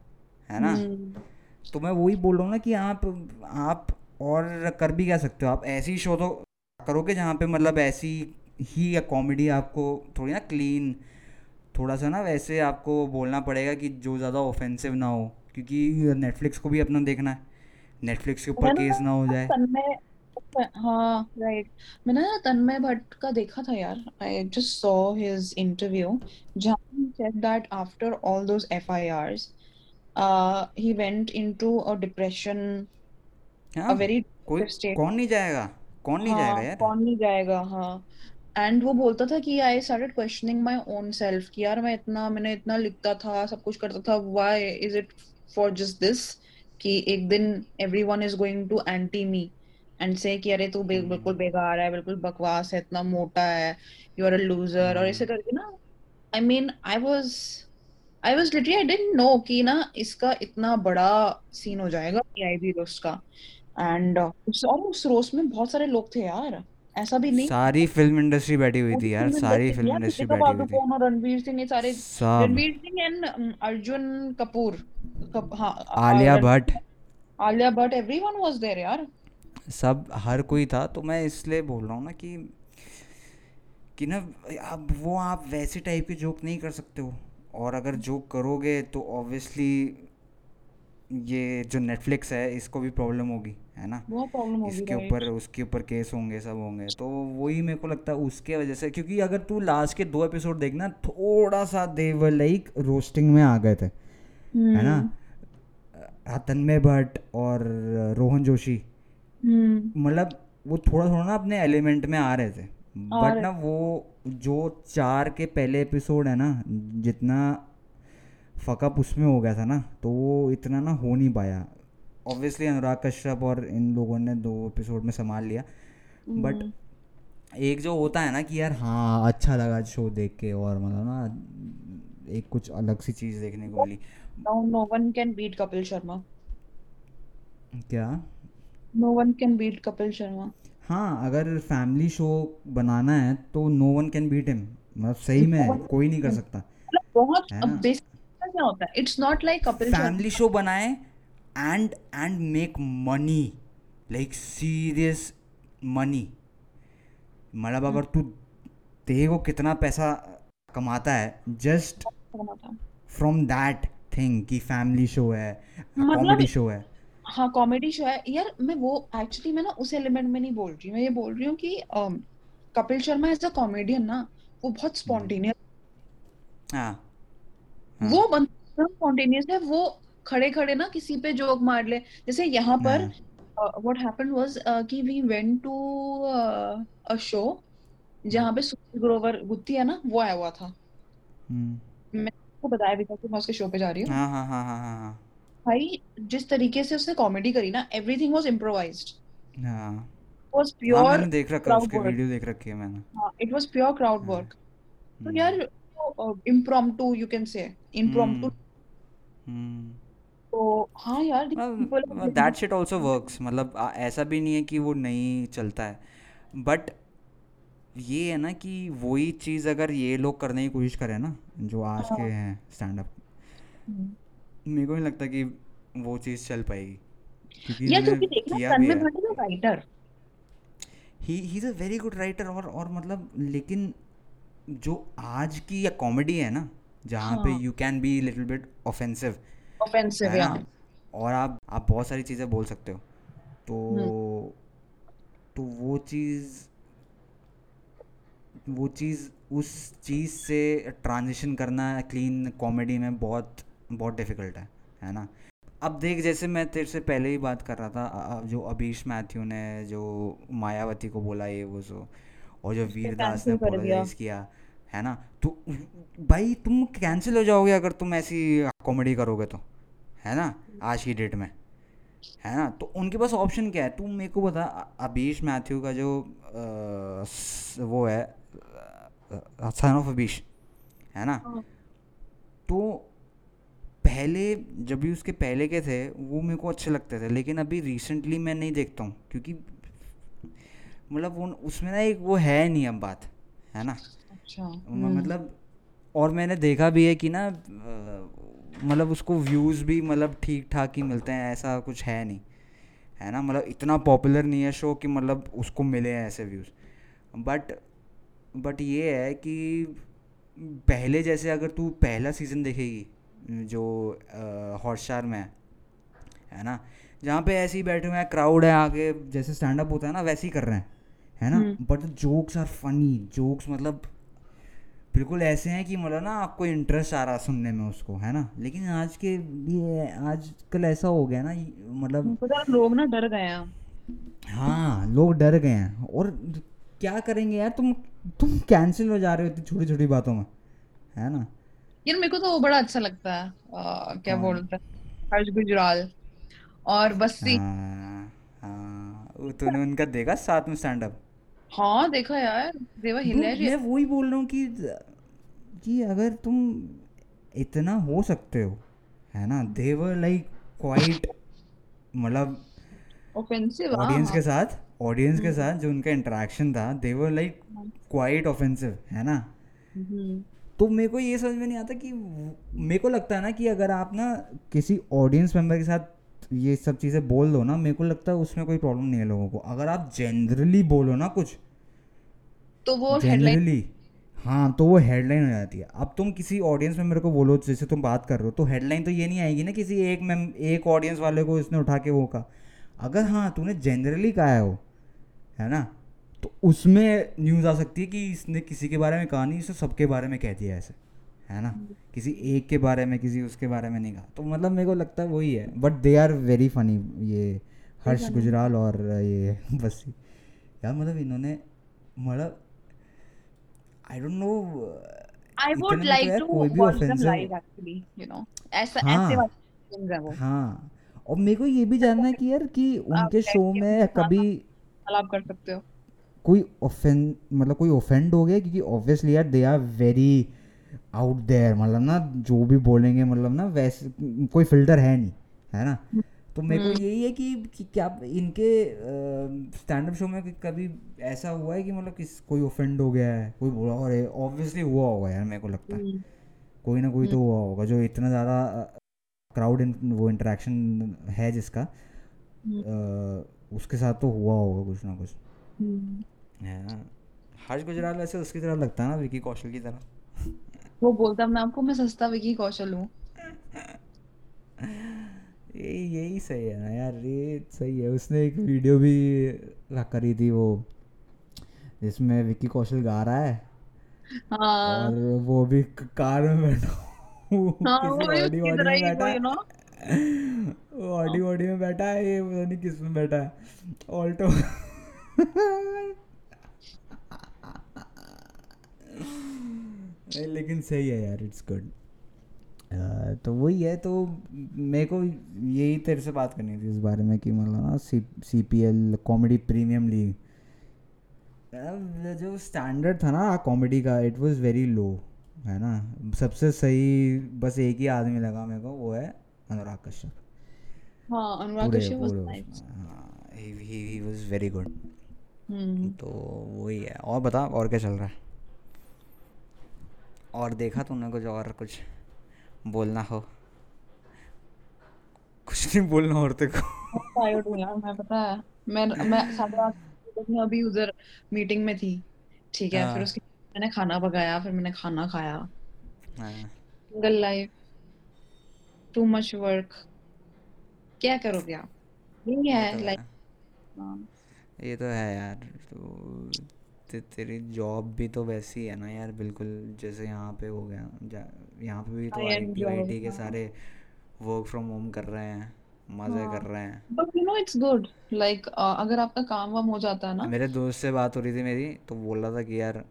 है ना? हम्म। तो मैं वही बोल रहा हूँ ना कि आप आप और कर भी क्या सकते हो? आप ऐसी शो तो करोगे जहाँ पे मतलब ऐसी ही कॉमेडी आपको थोड़ी ना क्लीन थोड़ा सा ना वैसे आपको बोलना पड़ेगा कि जो ज़्यादा ऑफेंसिव ना हो क्योंकि नेटफ्लिक्स को भी अपना देखना है। नेटफ्लिक्स के ऊपर केस ना हो जाए। हाँ। राइट मैंने ना तन्मय भट्ट का देखा था यार। I just saw his interview जहाँ he said that after all those FIRs uh he went into a depression हाँ a very कोई state. कौन नहीं जाएगा? कौन नहीं हाँ, जाएगा यार? कौन नहीं जाएगा हाँ। एंड वो बोलता था कि I started questioning my own self कि यार मैं इतना मैंने इतना लिखता था सब कुछ करता था। Why is it for just this कि एक दिन everyone is going to anti me and say कि अरे तू बिल्कुल हम्म। बेकार है बिल्कुल बकवास है इतना मोटा है यू आर अ लूजर और ऐसे हम्म। करके ना I mean I was I was literally I didn't know कि ना इसका इतना बड़ा सीन हो जाएगा पीआईबी रोस्ट का। एंड उस और उस रोस्ट में बहुत सारे लोग थे यार ऐसा भी नहीं सारी फ़िल्म इंडस्ट्री बैठी हुई थी यार सारी फ़िल्म इंडस्ट्री बैठी हुई थी। और रणवीर सिंह ये सारे रणवीर सिंह एंड अर्जुन कपूर कप, हाँ Alia Bhatt. Alia Bhatt everyone was there यार। सब हर कोई था तो मैं इसलिए बोल रहा हूँ ना कि कि ना अब वो आप वैसे टाइप के जोक नहीं कर सकते हो। और अगर जोक करोगे तो ऑब्वियसली ये जो नेटफ्लिक्स है इसको भी प्रॉब्लम होगी है ना? बहुत प्रॉब्लम होगी इसके ऊपर उसके ऊपर केस होंगे सब होंगे। तो वही मेरे को लगता है उसके वजह से क्योंकि अगर तू लास्ट के दो एपिसोड देखना थोड़ा सा दे वर लाइक रोस्टिंग में आ गए थे है ना? हम्म। तन्मय भट्ट और रोहन जोशी। मतलब वो थोड़ा थोड़ा ना अपने एलिमेंट में आ रहे थे। बट ना वो जो चार के पहले एपिसोड है ना जितना फकअप उसमें हो गया था ना तो वो इतना ना हो नहीं पाया। ऑब्वियसली अनुराग कश्यप और इन लोगों ने दो एपिसोड में संभाल लिया। But hmm. एक जो होता है ना कि यार हाँ अच्छा लगा शो देख के और मतलब ना एक कुछ अलग सी चीज़ देखने को मिली। No one can beat Kapil Sharma क्या? No one can beat Kapil Sharma हाँ अगर फैमिली शो बनाना है तो no one can beat him मतलब सही में कोई नहीं कर सकता। मतलब बहुत ना? क्या होता है? It's not like Kapil family show बनाए and and make money like serious money मतलब अगर तू देखो कितना पैसा कमाता है जस्ट फ्रॉम दैट थिंग कि फैमिली शो है मतलब कॉमेडी शो है। हाँ कॉमेडी शो है। यार मैं वो एक्चुअली मैं ना उस एलिमेंट में नहीं बोल रही हूँ। मैं ये बोल रही हूँ कि Kapil Sharma as a comedian ना वो बहुत हम्म, स्पॉन्टेनियस हाँ। हाँ। वो बंदा स्पॉन्टेनियस है वो खड़े खड़े ना किसी पे जोक मार ले। जैसे यहाँ पर हाँ। व्हाट हैपेंड वाज कि we went to a show hmm, जहाँ पे सुनील ग्रोवर गुत्ती है ना वो आया हुआ था। हम्म, मैं आपको बताया भी था कि मैं उसके शो पे जा रही हूँ। हाँ हाँ हाँ हाँ हाँ हाँ। भाई जिस तरीके से उसने कॉमेडी करी ना एवरीथिंग वाज इम्प्रोवाइज्ड हाँ। वाज प्योर मैंने देख रखा उसकी वीडियो देख रखी है मैंने। हाँ it was pure crowd work तो हम्म। यार impromptu you can say impromptu तो हाँ यार दैट शिट ऑल्सो वर्क्स मतलब ऐसा भी नहीं है कि वो नहीं चलता है। बट ये है ना कि वही चीज़ अगर ये लोग करने की कोशिश करें ना जो आज के हाँ। हैं स्टैंड अप हम्म। मेरे को नहीं लगता कि वो चीज़ चल पाएगी। क्योंकि यार तू देखना Tanmay Bhat is writer he. He is a very good writer और और मतलब लेकिन जो आज की या कॉमेडी है ना जहाँ पे हाँ। You can be little bit offensive offensive है या ना और आप आप बहुत सारी चीज़ें बोल सकते हो। हम्म। तो तो वो चीज़ वो चीज़ उस चीज़ से ट्रांजिशन करना क्लीन कॉमेडी में बहुत बहुत डिफ़िकल्ट है है ना? अब देख जैसे मैं तेरे से पहले ही बात कर रहा था जो अभीश मैथ्यू ने जो मायावती को बोला ये वो सो और जो वीरदास ने अपोलोजाइज किया है ना? तो भाई तुम कैंसिल हो जाओगे अगर तुम ऐसी कॉमेडी करोगे तो है ना? आज की डेट में है ना? तो उनके पास ऑप्शन क्या है? तुम मेरे को बता अभीश मैथ्यू का जो स- वो है सन ऑफ़ अभीश है ना? हाँ। तो पहले जब भी उसके पहले के थे वो मेरे को अच्छे लगते थे लेकिन अभी रिसेंटली मैं नहीं देखता हूँ क्योंकि मतलब वो उसमें ना एक वो है नहीं अब बात है ना? अच्छा। मतलब और मैंने देखा भी है कि ना मतलब उसको व्यूज़ भी मतलब ठीक ठाक ही मिलते हैं ऐसा कुछ है नहीं है ना? मतलब इतना पॉपुलर नहीं है शो कि मतलब उसको मिले हैं ऐसे व्यूज़ बट बट ये है कि पहले जैसे अगर तू पहला सीज़न देखेगी जो हॉटस्टार में है है ना? जहाँ पे ऐसे ही बैठे हुए हैं क्राउड है आगे जैसे स्टैंड अप होता है ना वैसे ही कर रहे हैं है ना। But jokes are funny jokes मतलब बिल्कुल ऐसे हैं कि मतलब ना आपको इंटरेस्ट आ रहा सुनने में उसको है ना? लेकिन आज के ये आजकल ऐसा हो गया ना मतलब लोग ना डर गए हैं। हाँ लोग डर गए हैं और क्या करेंगे यार तुम तुम कैंसिल हो जा रहे हो इतनी छोटी छोटी बातों में है ना? यार मेरे को तो वो बड़ा अच्छा लगता है अ, क्या कौन बोलते हैं हर्ष गुजराल। और बस्सी। हाँ हाँ। वो तूने उनका देखा साथ में स्टैंड अप हाँ देखा यार। देवा हिलेरियस मैं वही बोल रहा हूँ कि कि अगर तुम इतना हो सकते हो है ना? देवर लाइक क्वाइट मतलब ऑफेंसिव हाँ। ऑडियंस के साथ ऑडियंस के हम्म, साथ जो उनका इंटरेक्शन था देवर लाइक क्वाइट ऑफेंसिव है ना? हम्म, तो मेरे को ये समझ में नहीं आता कि मेरे को लगता है ना कि अगर आप ना किसी ऑडियंस मेंबर के साथ ये सब चीज़ें बोल दो ना मेरे को लगता है उसमें कोई प्रॉब्लम नहीं है लोगों को। अगर आप जनरली बोलो ना कुछ तो वो जनरली हाँ तो वो हेडलाइन हो जाती है। अब तुम किसी ऑडियंस में मेरे को बोलो जैसे तुम बात कर रहे हो तो हेडलाइन तो ये नहीं आएगी ना किसी एक में एक ऑडियंस वाले को इसने उठा के वो कहा। अगर हाँ तूने जनरली कहा है वो है ना? तो उसमें न्यूज़ आ सकती है कि इसने किसी के बारे में कहा नहीं इसने सबके बारे में कह दिया ऐसे है ना? किसी एक के बारे में किसी उसके बारे में नहीं कहा। तो मतलब मेरे को लगता है वही है but they are very funny ये हर्ष गुजराल और ये बसी यार मतलब इन्होंने मतलब I don't know I would like to कोई भी watch them offensive live actually you know ऐसा ऐसे हाँ। वाले things है वो हाँ। और मेरे को ये भी जानना है कि यार कि उनके शो में कभी आप कर सकते हो। कोई ऑफेंड मतलब कोई ऑफेंड हो गया क्योंकि ऑब्वियसली यार they are very out there मतलब ना जो भी बोलेंगे मतलब ना वैसे कोई फ़िल्टर है नहीं है ना? तो मेरे को यही है कि, कि क्या इनके स्टैंड अप शो में कभी ऐसा हुआ है कि मतलब किस कोई ऑफेंड हो गया है कोई बोला और ऑब्वियसली हुआ होगा यार मेरे को लगता है। हम्म, कोई ना कोई तो हुआ होगा जो इतना ज़्यादा क्राउड वो इंटरेक्शन है जिसका हम्म, अ, उसके साथ तो हुआ होगा कुछ ना कुछ। हम्म। हर्ष गुजराल वैसे उसकी तरह लगता है ना विकी कौशल की तरह। वो बोलता मैं आपको मैं सस्ता विकी कौशल हूँ। यही यही सही है ना यार ये सही है। उसने एक वीडियो भी रख करी थी वो जिसमें विकी कौशल गा रहा है। हाँ। और वो भी कार में बैठा हाँ। किसी वो ऑडी ऑडी में बैठा है। वो ऑडी ऑडी में बैठा है ये पता नहीं किसमें बैठा है। ऑल्टो। लेकिन सही है यार इट्स गुड तो वही है तो मेरे को यही तेरे से बात करनी थी इस बारे में कि मतलब ना C C P L comedy premium league जो स्टैंडर्ड था ना कॉमेडी का इट वाज वेरी लो है ना? सबसे सही बस एक ही आदमी लगा मेरे को वो है अनुराग कश्यप. हाँ Anurag Kashyap was very good hmm. तो वही है और बता और क्या चल रहा है? और देखा तूने कुछ और कुछ बोलना हो? कुछ नहीं बोलना और तेरे को। टायर्ड हूँ यार मैं पता है मैं मैं साढ़े आठ में अभी उधर मीटिंग में थी ठीक है फिर हाँ। उसके मैंने खाना पकाया फिर मैंने खाना खाया। हाँ। Single life too much work क्या करोगे आप? यही है तो लाइफ ये तो है यार तो ते, तेरी जॉब भी तो वैसी है ना यार बिल्कुल जैसे यहाँ पे हो गया यहाँ पे भी तो आई आई टी के सारे वर्क फ्रॉम होम कर रहे हैं मज़े हाँ। कर रहे हैं। But you know it's good like अगर आपका काम वाम हो जाता है ना। मेरे दोस्त से बात हो रही थी मेरी तो बोल रहा था कि यार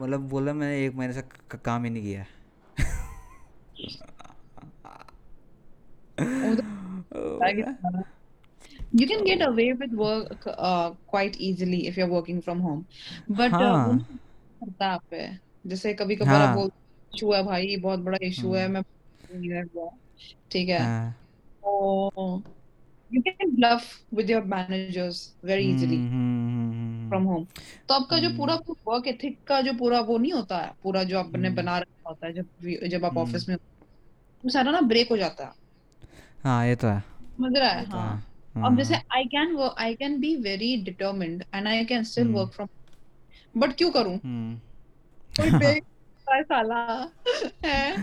मतलब बोला मैंने एक महीने से काम ही नहीं किया। उधर you can get away with work uh, quite easily if you're working from home. But uh, हाँ। पे जैसे कभी कभार हाँ। बोल इशू है भाई बहुत बड़ा इशू है हम्म, मैं ठीक है। तो you can bluff with your managers very easily hmm, hmm, hmm, hmm, from home तो आपका जो पूरा हम्म। वर्क एथिक का जो पूरा वो नहीं होता है पूरा जो आपने हम्म। बना रखा होता है जब जब आप ऑफ़िस में वो सारा ना ब्रेक हो जाता है। हाँ ये तो है। समझ रहा है? ये तो है। अब जैसे I can I can be very determined and I can still work from but क्यों करूँ? हम्म। कोई साला है।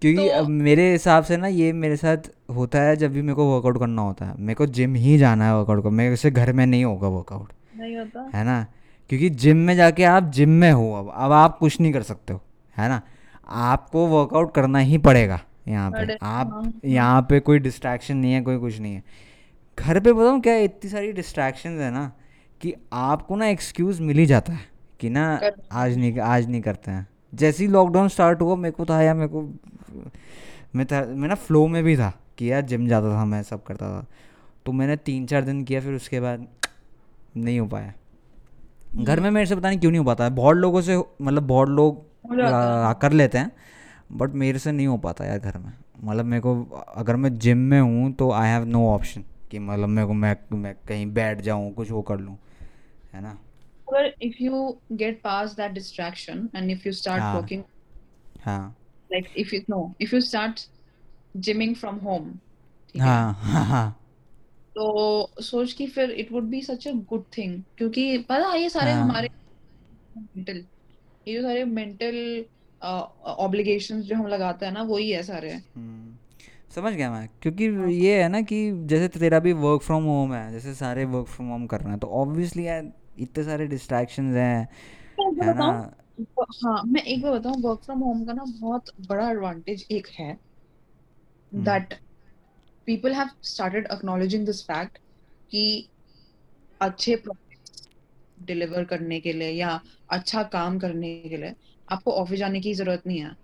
क्योंकि तो अब मेरे हिसाब से ना ये मेरे साथ होता है जब भी मेरे को वर्कआउट करना होता है। मेरे को जिम ही जाना है वर्कआउट को। मेरे से घर में नहीं होगा वर्कआउट नहीं होता। है ना? क्योंकि जिम में जाके आप जिम में हो अब। अब आप कुछ नहीं कर सकते हो। है ना? आपको वर्कआउट करना ही पड़ेगा यहाँ पे। आप हाँ। यहाँ पे कोई डिस्ट्रैक्शन नहीं है कोई कुछ नहीं है। घर पे बताऊँ क्या इतनी सारी डिस्ट्रैक्शंस है ना कि आपको ना एक्सक्यूज़ मिल ही जाता है कि ना आज नहीं आज नहीं करते हैं। जैसे ही लॉकडाउन स्टार्ट हुआ मेरे को था यार मेरे को मैं था मैं ना फ्लो में भी था कि यार जिम जाता था मैं सब करता था। तो मैंने तीन चार दिन किया फिर उसके बाद नहीं हो पाया। घर में मेरे से पता नहीं क्यों नहीं हो पाता है। बहुत लोगों से मतलब बहुत लोग कर लेते हैं बट मेरे से नहीं हो पाता यार घर में। मतलब मेरे को अगर मैं जिम में हूँ तो आई हैव नो ऑप्शन कि मतलब मेरे मैं मैं कहीं बैठ जाऊँ कुछ वो कर लूँ है ना? अगर if you get past that distraction and if you start working हाँ। Like if you know if you start gyming from home हाँ? हाँ तो सोच की फिर it would be such a good thing क्योंकि पता है ये सारे हाँ. हमारे मेंटल ये सारे मेंटल ऑब्लिगेशंस uh, जो हम लगाते हैं ना वही है सारे। हम्म। समझ गया मैं क्योंकि हाँ। ये है ना कि जैसे तेरा भी वर्क फ्रॉम होम है जैसे सारे वर्क फ्रॉम होम कर रहे हैं तो ऑब्वियसली इतने सारे डिस्ट्रैक्शंस हैं है ना? हाँ मैं एक बार बताऊँ वर्क फ्रॉम होम का ना बहुत बड़ा एडवांटेज एक है that people have started acknowledging this fact कि अच्छे डिलीवर करने के लिए या अच्छा काम करने के लिए आपको ऑफ़िस जाने की ज़रूरत नहीं है।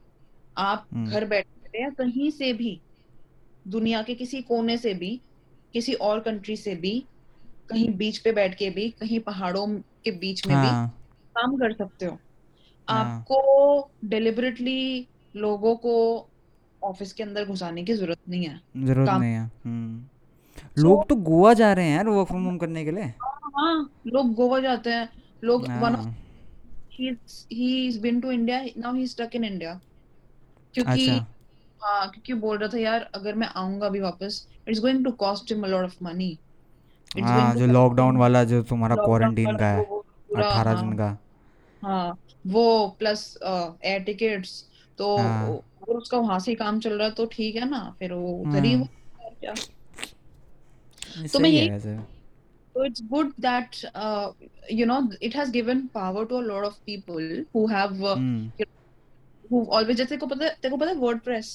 आप हम्म। घर बैठे या कहीं से भी दुनिया के किसी कोने से भी किसी और कंट्री से भी कहीं बीच पे बैठ के भी कहीं पहाड़ों के बीच में हाँ. भी हाँ। काम कर सकते हो। हाँ। आपको डिलिबरेटली लोगों को ऑफ़िस के अंदर घुसाने की ज़रूरत नहीं है। ज़रूरत नहीं है। हम्म। लोग तो गोवा जा रहे हैं यार वर्क फ्रॉम होम करने के लिए। हाँ लोग गोवा जाते हैं। लोग वन हाँ he's been to India now he's stuck in India क्योंकि अच्छा। हाँ क्योंकि बोल रहा था यार अगर मैं आऊँगा अभी वापस it's going to cost him a lot of money हाँ जो लॉकडाउन वाला जो तुम्हारा क्वारंटीन का है अट्ठारह हाँ। दिन का। हाँ वो प्लस एयर टिकट्स तो हाँ। अगर उसका वहाँ से ही काम चल रहा है तो ठीक है ना फिर वो उधर ही क्या। ये तो मैं है यही So it's good that uh, you know it has given power to a lot of people who have uh, hmm who always जैसे को पता है तेरे को पता है WordPress?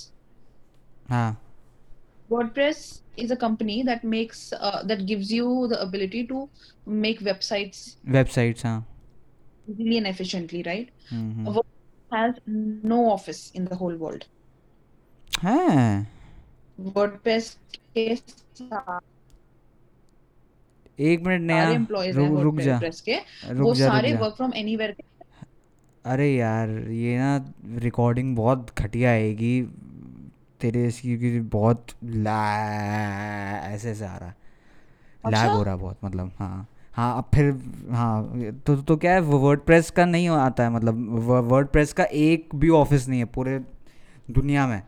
WordPress is a company that makes that gives you the ability to make websites websites हाँ। Easily and efficiently right has no office in the whole world हाँ। वर्डप्रेस के एक मिनट नया रुक जा। रुक जा वो सारे वर्क फ्रॉम एनीवेयर अरे यार ये ना रिकॉर्डिंग बहुत घटिया आएगी। तेरे इसकी बहुत ऐसे ऐसे आ रहा है। लैग अच्छा हो रहा है बहुत मतलब हाँ। हाँ अब फिर हाँ तो तो क्या है वर्ड प्रेस का नहीं आता है मतलब वर्ड प्रेस का एक भी ऑफ़िस नहीं है पूरे दुनिया में।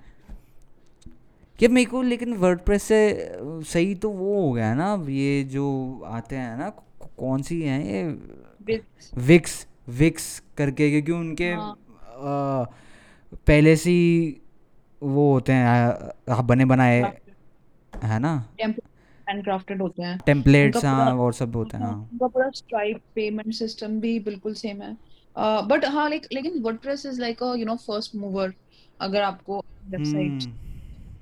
कि मेरे को लेकिन वर्ड प्रेस से सही तो वो हो गया है ना ये जो आते हैं ना कौन सी हैं ये? विक्स विक्स करके क्योंकि उनके हाँ। अ, पहले से ही वो होते हैं अ, बने बनाए है ना? हैंडक्राफ्टेड होते हैं। टेम्पलेट्स हाँ और सब होते हैं हाँ, हाँ। उनका पूरा स्ट्राइप पेमेंट सिस्टम भी बिल्कुल सेम है। बट हाँ लाइक लेकिन WordPress is like you know first mover अगर आपको वेबसाइट हम्म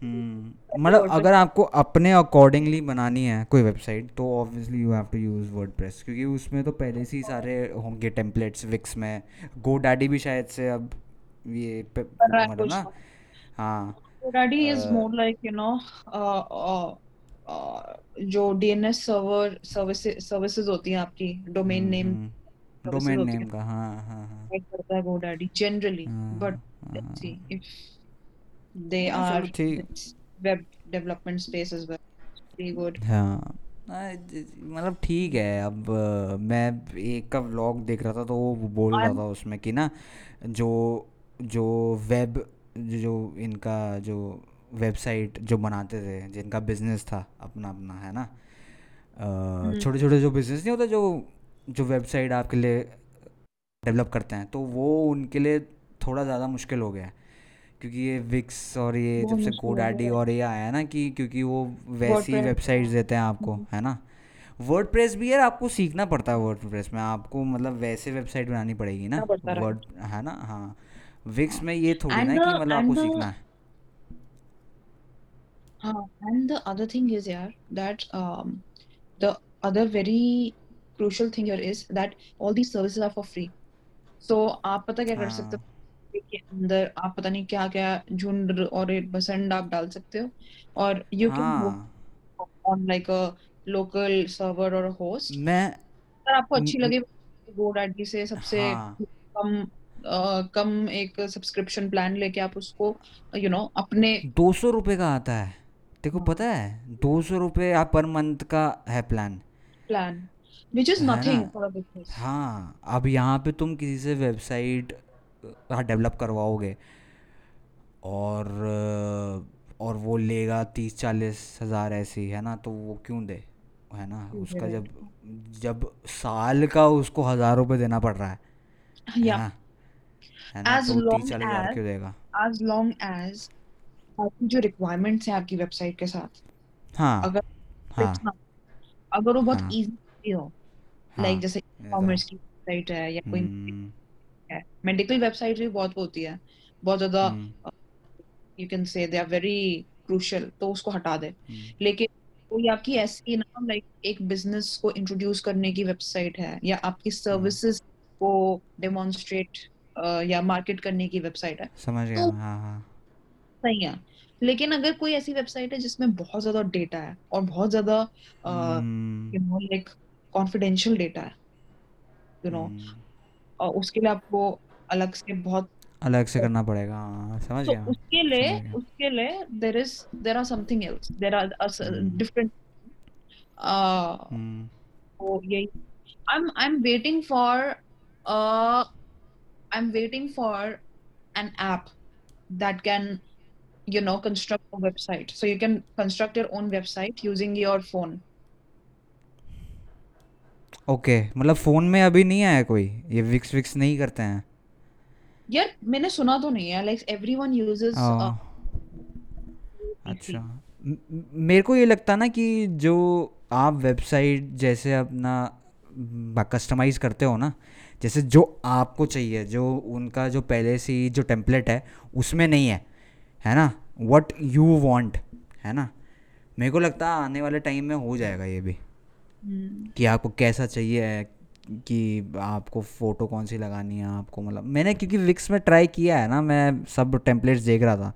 हम्म। मतलब अगर आपको अपने अकॉर्डिंगली बनानी है कोई वेबसाइट तो obviously you have to use WordPress क्योंकि उसमें तो पहले से ही सारे होंगे टेम्पलेट्स विक्स में। गो डैडी भी शायद से अब ये मतलब ना हाँ। रेडी uh, जो डीएनएस सर्वर सर्विसेज़ होती हैं आपकी डोमेन नेम डोमेन नेम का हाँ GoDaddy generally but see they are web development space as very good मतलब ठीक है अब मैं एक का व्लॉग देख रहा था तो वो बोल रहा था उसमें कि ना जो जो वेब जो इनका जो वेबसाइट जो बनाते थे जिनका बिज़नेस था अपना अपना है ना? हम्म, छोटे छोटे जो बिज़नेस नहीं होता जो जो वेबसाइट आपके लिए डेवलप करते हैं तो वो उनके लिए थोड़ा ज़्यादा मुश्किल हो गया है। क्योंकि ये विक्स और ये जब से गोडैडी गया और ये आया है ना कि क्योंकि वो वैसी वेबसाइट्स देते हैं आपको है ना? वर्ड प्रेस भी यार आपको सीखना पड़ता है वर्ड प्रेस में आपको मतलब वैसे वेबसाइट बनानी पड़ेगी ना? वर्ड है ना? हाँ। विक्स में ये थोड़ी ना कि मतलब आपको सीखना है। And the other thing is यार that the other very crucial thing यार is that all the services are for free so आप पता क्या कर सकते हो? हाँ। अंदर आप पता नहीं क्या क्या झुंड और बसंड आप डाल सकते हो। और you can on like a local server और होस्ट मैं अगर आपको अच्छी लगे गो से सबसे हाँ। कम कम एक सब्सक्रिप्शन प्लान लेके आप उसको यू नो अपने दो सौ रुपये का आता है। देखो हाँ, पता है? दो सौ रुपये आप पर मंथ का है प्लान प्लान which is है ना? nothing for a हाँ अब यहाँ पे तुम किसी से वेबसाइट डेवलप करवाओगे और और वो लेगा तीस चालीस हज़ार ऐसी है ना? तो वो क्यों दे? है ना? उसका जब जब साल का उसको हज़ार रुपये देना पड़ रहा है। है ना? है long as as long as आपकी जो रिक्वायरमेंट्स है आपकी वेबसाइट के साथ। हाँ अगर हाँ। हाँ, अगर वो बहुत हाँ। इजी हो लाइक हाँ जैसे ये तो कॉमर्स की वेबसाइट है या कोई हम्म। है मेडिकल वेबसाइट भी बहुत होती है बहुत ज़्यादा हम्म। यू कैन से दे आर वेरी क्रूशियल तो उसको हटा दे। हम्म। लेकिन कोई आपकी ऐसी ना लाइक एक बिज़नेस को इंट्रोड्यूस करने की वेबसाइट है या आपकी हम्म, सर्विसेज़ को डेमोन्स्ट्रेट या मार्केट करने की वेबसाइट है। समझ गया तो हाँ हाँ। सही है। लेकिन अगर कोई ऐसी वेबसाइट है जिसमें बहुत ज़्यादा डेटा है और बहुत ज़्यादा you know like confidential data है यू नो हम्म। और उसके लिए आपको अलग से बहुत अलग से करना पड़ेगा हाँ समझ तो गया। उसके लिए उसके लिए there is there are something else there are different तो यही। I am I am waiting for am waiting for an app that can you know construct a website. So you can construct your own website using your phone. Okay okay, मतलब फ़ोन में अभी नहीं आया कोई? ये विक्स विक्स नहीं करते हैं? यार मैंने सुना तो नहीं है। लाइक एवरीवन यूजेस अच्छा। मेरे को ये लगता ना कि जो आप वेबसाइट जैसे अपना कस्टमाइज़ करते हो ना जैसे जो आपको चाहिए जो उनका जो पहले से ही जो टेम्पलेट है उसमें नहीं है है ना? वट यू वॉन्ट है ना? मेरे को लगता है आने वाले टाइम में हो जाएगा ये भी। हम्म। कि आपको कैसा चाहिए कि आपको फ़ोटो कौन सी लगानी है आपको मतलब मैंने क्योंकि विक्स में ट्राई किया है ना मैं सब टेम्पलेट्स देख रहा था।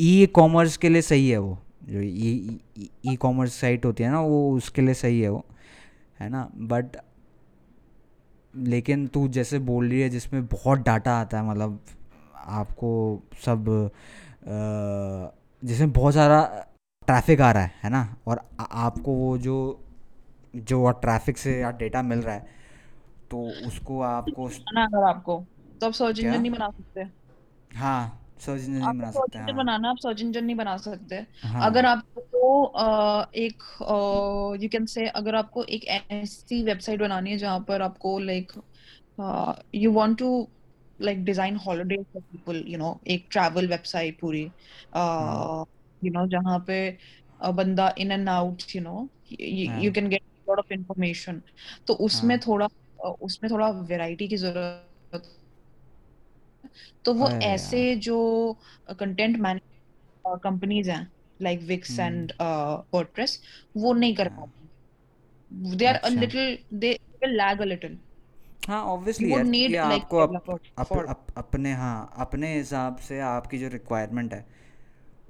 ई कॉमर्स के लिए सही है वो जो ई ई कॉमर्स साइट होती है ना वो उसके लिए सही है वो है ना? बट लेकिन तू जैसे बोल रही है जिसमें बहुत डाटा आता है मतलब आपको सब जिसमें बहुत सारा ट्रैफ़िक आ रहा है है ना और आ- आपको वो जो जो ट्रैफ़िक से डेटा मिल रहा है तो उसको आपको अगर आपको तो आप सर्च इंजन नहीं बना सकते हाँ सर्च इंजन नहीं बना सकते हाँ। बनाना आप सर्च इंजन नहीं बना सकते। अगर हाँ आपको अ, एक यू कैन से अगर आपको एक ऐसी वेबसाइट बनानी है जहाँ पर आपको like you want to like design holiday for people you know एक ट्रैवल वेबसाइट पूरी यू नो जहाँ पे बंदा in and out you know you हाँ। Can get lot of information तो उसमें हाँ। थोड़ा उसमें थोड़ा वैरायटी की ज़रूरत तो वो ऐसे जो कंटेंट मैनेज कंपनीज़ हैं लाइक विक्स एंड वर्डप्रेस वो नहीं कर हाँ। पाती। They are a little they lag a little हाँ ऑब्वियसली यार नीड लाइक आपको अप, अप, अप, अपने हाँ अपने हिसाब से आपकी जो रिक्वायरमेंट है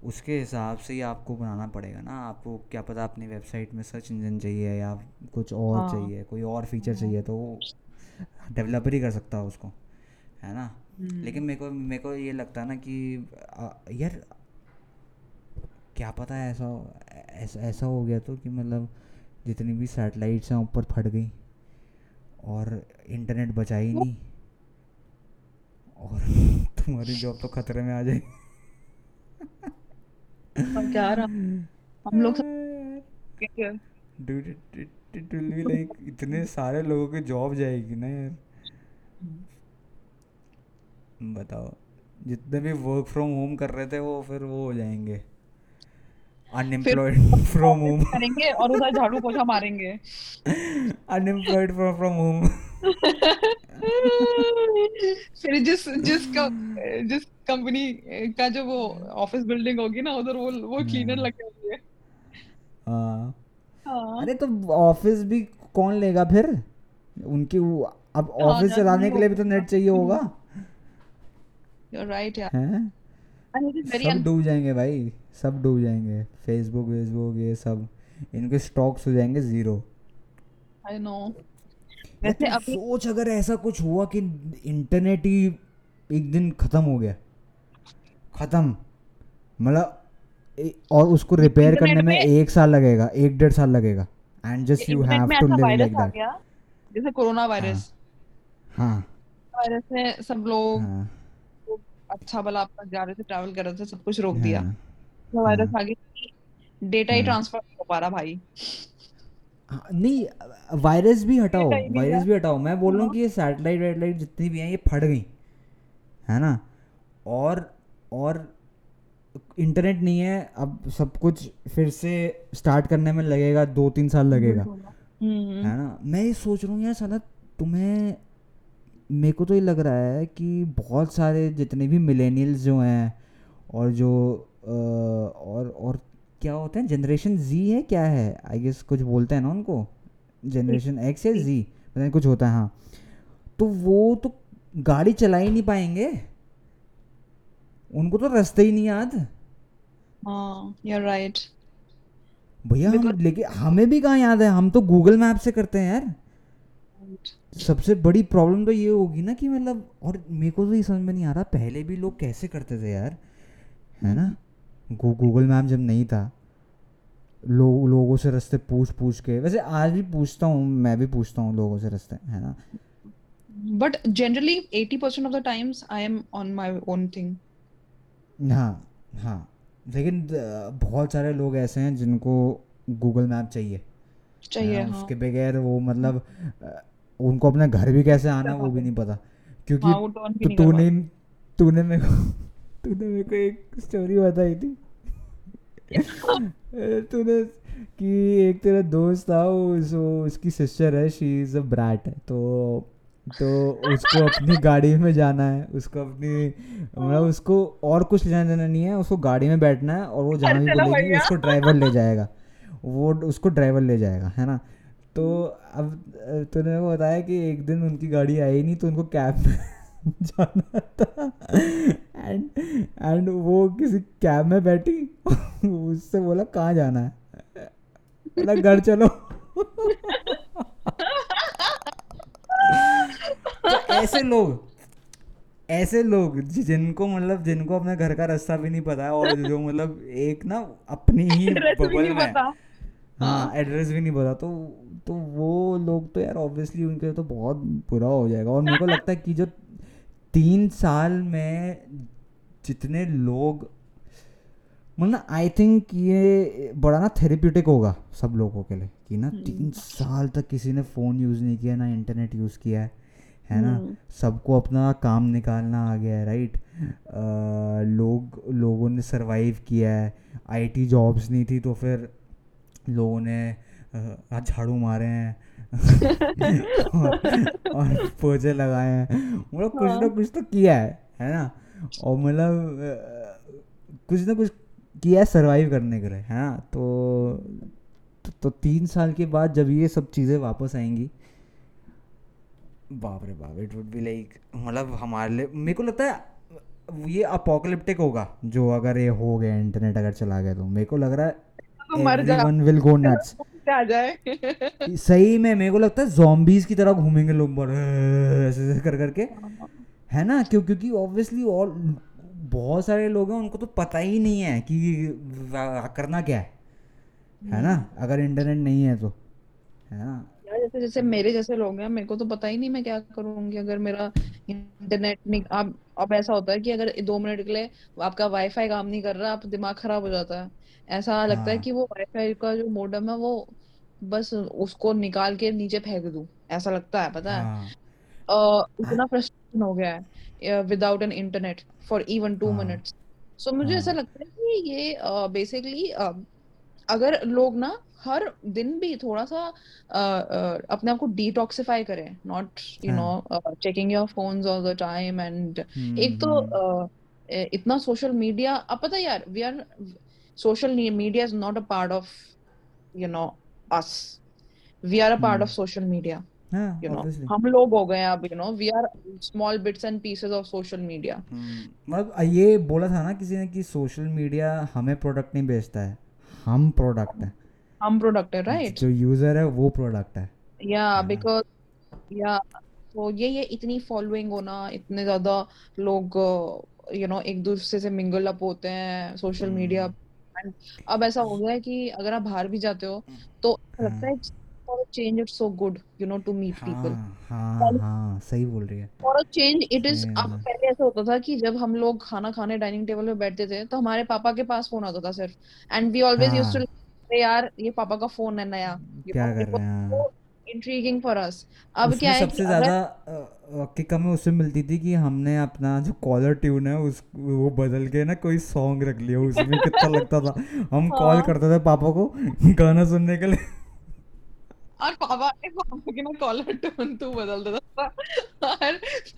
उसके हिसाब से ही आपको बनाना पड़ेगा ना। आपको क्या पता अपनी वेबसाइट में सर्च इंजन चाहिए या कुछ और हाँ। चाहिए कोई और फीचर हाँ। चाहिए तो डेवलपर ही कर सकता है उसको है ना? लेकिन हम्म। मेरे को मेरे को ये लगता है ना कि आ, यार क्या पता है ऐसा ऐसा ऐसा हो गया तो कि मतलब जितनी भी सैटेलाइट्स हैं ऊपर फट गई और इंटरनेट बचा ही नहीं। और तुम्हारी जॉब तो खतरे में आ जाएगी। क्या हम लोग like इतने सारे लोगों की जॉब जाएगी ना यार। बताओ। जितने भी वर्क फ्रॉम होम कर रहे थे वो फिर वो हो जाएँगे। अनएम्प्लॉयड फ्रॉम होम करेंगे और उधर झाड़ू पोछा मारेंगे। अनएम्प्लॉयड फ्रॉम फ्रॉम होम फिर जिस जिस का जिस कंपनी का जो वो ऑफ़िस बिल्डिंग होगी ना उधर वो वो क्लीनर लगे होंगे हाँ। हाँ। अरे तो ऑफ़िस भी कौन लेगा फिर? उनकी वो- अब हाँ, ऑफ़िस चलाने के लिए भी तो नेट चाहिए होगा। आर राइट यार हैं? सब डूब जाएँगे भाई सब डूब जाएँगे। फेसबुक वेसबुक ये सब। इनके स्टॉक्स हो जाएँगे ज़ीरो आई नो वैसे अभी सोच अगर ऐसा कुछ हुआ कि इंटरनेट ही एक दिन खत्म हो गया। खत्म। मतलब और उसको रिपेयर करने में एक साल लगेगा एक डेढ़ साल लगेगा। And just you have to live like that जैसे कोरोना वायरस हाँ। वायरस में सब लोग हाँ। अच्छा भला अपना जा रहे थे ट्रैवल कर रहे थे सब कुछ रोक दिया। हाँ। तो वायरस आ गया डेटा ही हाँ। ट्रांसफ़र नहीं हो पा रहा भाई। हाँ, नहीं वायरस भी हटाओ वायरस है। भी हटाओ। मैं बोल रहा हूँ हाँ। कि ये सैटेलाइट वैटेलाइट जितनी भी हैं ये फट गई है ना? और और इंटरनेट नहीं है अब सब कुछ फिर से स्टार्ट करने में लगेगा दो तीन साल लगेगा। हम्म। है ना? मैं ये सोच रहा हूँ यार साला तुम्हें मेरे को तो ये लग रहा है कि बहुत सारे जितने भी मिलेनियल्स जो हैं और जो अ, और और क्या होते हैं जनरेशन जी है क्या है? आई गेस कुछ बोलते हैं ना उनको? जनरेशन एक्स या जी पता नहीं कुछ होता है हाँ। तो वो तो गाड़ी चला ही नहीं पाएँगे। उनको तो रास्ते ही नहीं याद। हाँ यू आर राइट भैया हम लेके हमें भी कहाँ याद है? हम तो गूगल मैप से करते हैं यार। सबसे बड़ी प्रॉब्लम तो ये होगी ना कि मतलब और मेरे को तो ये समझ में नहीं आ रहा पहले भी लोग कैसे करते थे यार? है ना? गू, गूगल मैप जब नहीं था लोग लोगों से रास्ते पूछ पूछ के वैसे आज भी पूछता हूँ मैं भी पूछता हूँ लोगों से रास्ते है ना? But generally 80% of the times I am on my own thing हाँ हाँ लेकिन बहुत सारे लोग ऐसे हैं जिनको गूगल मैप चाहिए। चाहिए हाँ, उसके बगैर वो मतलब अ, उनको अपने घर भी कैसे आना है वो भी नहीं पता। क्योंकि हाँ तो तूने तूने मेरे को तूने मेरे को एक स्टोरी बताई थी। तूने कि एक तेरा दोस्त था वो सो उसकी सिस्टर है शी इज़ अ ब्रैट तो तो उसको अपनी गाड़ी में जाना है उसको अपनी मतलब उसको और कुछ लेना देना नहीं है उसको गाड़ी में बैठना है और वो जहाँ भी बोलेगी उसको ड्राइवर ले जाएगा। वो उसको ड्राइवर ले जाएगा है ना? तो अब तूने वो बताया कि एक दिन उनकी गाड़ी आई नहीं तो उनको कैब में जाना था। एंड एंड वो किसी कैब में बैठी उससे बोला कहाँ जाना है? बोला घर चलो। तो ऐसे लोग ऐसे लोग जिनको मतलब जिनको अपने घर का रास्ता भी नहीं पता है और जो मतलब एक ना अपनी ही बबल में हाँ। एड्रेस भी नहीं पता तो तो वो लोग तो यार ऑब्वियसली उनके तो बहुत बुरा हो जाएगा। और मेरे को लगता है कि जो तीन साल में जितने लोग मतलब आई थिंक ये बड़ा ना थेरेप्यूटिक होगा सब लोगों के लिए कि ना तीन साल तक किसी ने फ़ोन यूज़ नहीं किया ना इंटरनेट यूज़ किया है। है ना? सबको अपना काम निकालना आ गया है राइट लोग लोगों ने सरवाइव किया है। आईटी जॉब्स नहीं थी तो फिर लोगों ने आज झाड़ू मारे हैं। और, और पोछे लगाए हैं। मतलब कुछ ना कुछ तो किया है है ना? और मतलब कुछ ना कुछ किया है सर्वाइव करने के लिए है ना? तो, तो तीन साल के बाद जब ये सब चीज़ें वापस आएँगी बाप रे बाप इट वुड बी लाइक मतलब हमारे लिए मेरे को लगता है ये अपोकलिप्टिक होगा जो अगर ये हो गया इंटरनेट अगर चला गया तो। मेरे को लग रहा तो मर जा। विल गो नट्स आ जाए। सही में मेरे को लगता है zombies की तरह घूमेंगे लोग बड़े ऐसे ऐसे कर करके। है ना? क्यों? क्योंकि ऑब्वियसली और बहुत सारे लोग हैं उनको तो पता ही नहीं है कि करना क्या है। है ना? अगर इंटरनेट नहीं है तो। है ना? जैसे जैसे मेरे जैसे लोग हैं मेरे को तो पता ही नहीं मैं क्या करूँगी। अगर मेरा इंटरनेट नहीं अब अब ऐसा होता है कि अगर दो मिनट के लिए आपका वाईफाई काम नहीं कर रहा आप दिमाग खराब हो जाता है। ऐसा हाँ. लगता है हाँ। कि वो वाईफाई का जो मोडेम है वो बस उसको निकाल के नीचे फेंक दूँ। ऐसा लगता है पता है? हाँ। uh, इतना फ्रस्ट्रेशन हो गया है without an internet for even two minutes so मुझे ऐसा हाँ लगता है कि ये बेसिकली uh, uh, अगर लोग ना हर दिन भी थोड़ा सा अ, अ, अपने आप को डिटॉक्सिफाई करें not you know checking your phones all the time and एक तो ए- इतना सोशल मीडिया अब पता यार we are media is not a part of you know us we are a part of hmm social media हाँ यू नो ऑब्वियसली हम लोग हो गए अब you know we are small bits and pieces of social media मतलब ये बोला था ना किसी ने कि सोशल मीडिया हमें प्रोडक्ट नहीं बेचता है हम प्रोडक्ट है। हम प्रोडक्ट है राइट जो यूज़र है वो प्रोडक्ट है। या बिकॉज़ या तो ये ये इतनी फॉलोइंग होना इतने ज़्यादा लोग यू नो एक दूसरे से मिंगल अप होते हैं सोशल मीडिया हम्म अब ऐसा हो गया है कि अगर आप बाहर भी जाते हो तो लगता हाँ change it's so good you know to meet people हाँ हाँ हाँ सही बोल रही है। For a change it is अब पहले ऐसा होता था कि जब हम लोग खाना खाने डाइनिंग टेबल पे बैठते थे तो हमारे पापा के पास फ़ोन आता था सिर्फ़। And we always used to यार ये पापा का फ़ोन है नया। क्या कर रहे हैं? इंट्रीगिंग फॉर अस अब क्या है सबसे ज़्यादा किक हमें उससे मिलती थी कि हमने अपना जो कॉलर ट्यून है उस वो बदल के ना कोई सॉन्ग रख लिया उसमें कितना लगता था। हम कॉल हाँ करते थे पापा को गाना सुनने के लिए। और पापा पापा की ना कॉलर टोन तू बदल देता था और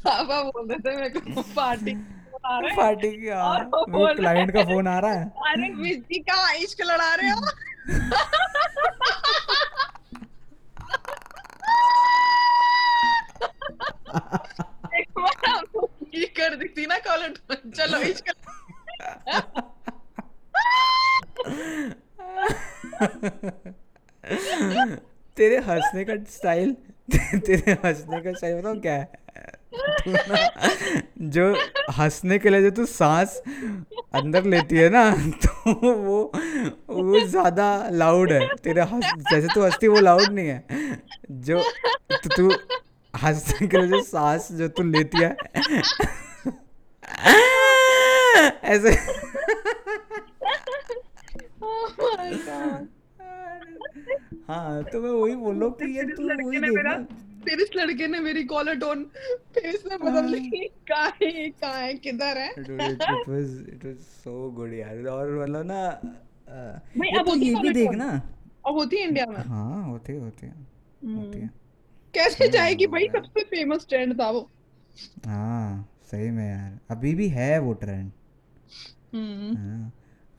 पापा बोलते थे मेरे को पार्टी हैं। पार्टी की हाँ। और वो क्लाइंट का फ़ोन आ रहा है। अरे बिजली का इश्क लड़ा रहे हो। कर दी थी ना कॉलर चलो तेरे हंसने का स्टाइल तेरे हंसने का स्टाइल बताओ क्या है? जो हंसने के लिए जो तू सांस अंदर लेती है ना तो वो वो ज़्यादा लाउड है। तेरे हंस जैसे तू हंसती वो लाउड नहीं है। जो तो तू हंसने के लिए जो सांस जो तू लेती है ऐसे। Oh. हाँ तो मैं वही बोल रहा हूँ कि ये तू वही ने देख मेरा ना फिर इस लड़के ने मेरी कॉलर टोन फेस में बदल हाँ। ली कहाँ है कहाँ है किधर है? It was it was so good यार। और मतलब ना भाई अब तो होती भी देख ना। अब होती है इंडिया में? हाँ होते होते हैं होती हम्म है। कैसे जाएगी भाई? सबसे फ़ेमस ट्रेंड था वो। हाँ सही में यार। अभी भी है वो ट्रेंड हम्म। हाँ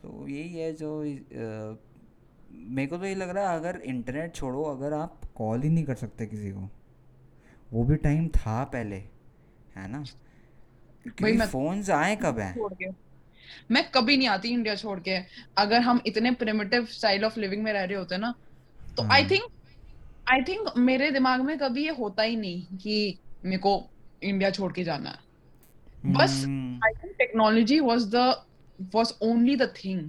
तो यही है जो मेरे को तो ये लग रहा है अगर इंटरनेट छोड़ो अगर आप कॉल ही नहीं कर सकते किसी को। वो भी टाइम था पहले है ना? भाई मैं फोन्स आए कब हैं? मैं कभी नहीं आती इंडिया छोड़ के। अगर हम इतने प्रिमिटिव स्टाइल ऑफ़ लिविंग में रह रहे होते ना तो आई थिंक आई थिंक मेरे दिमाग में कभी ये होता ही नहीं कि मेरे को इंडिया छोड़ के जाना है। बस I think technology was the was only the thing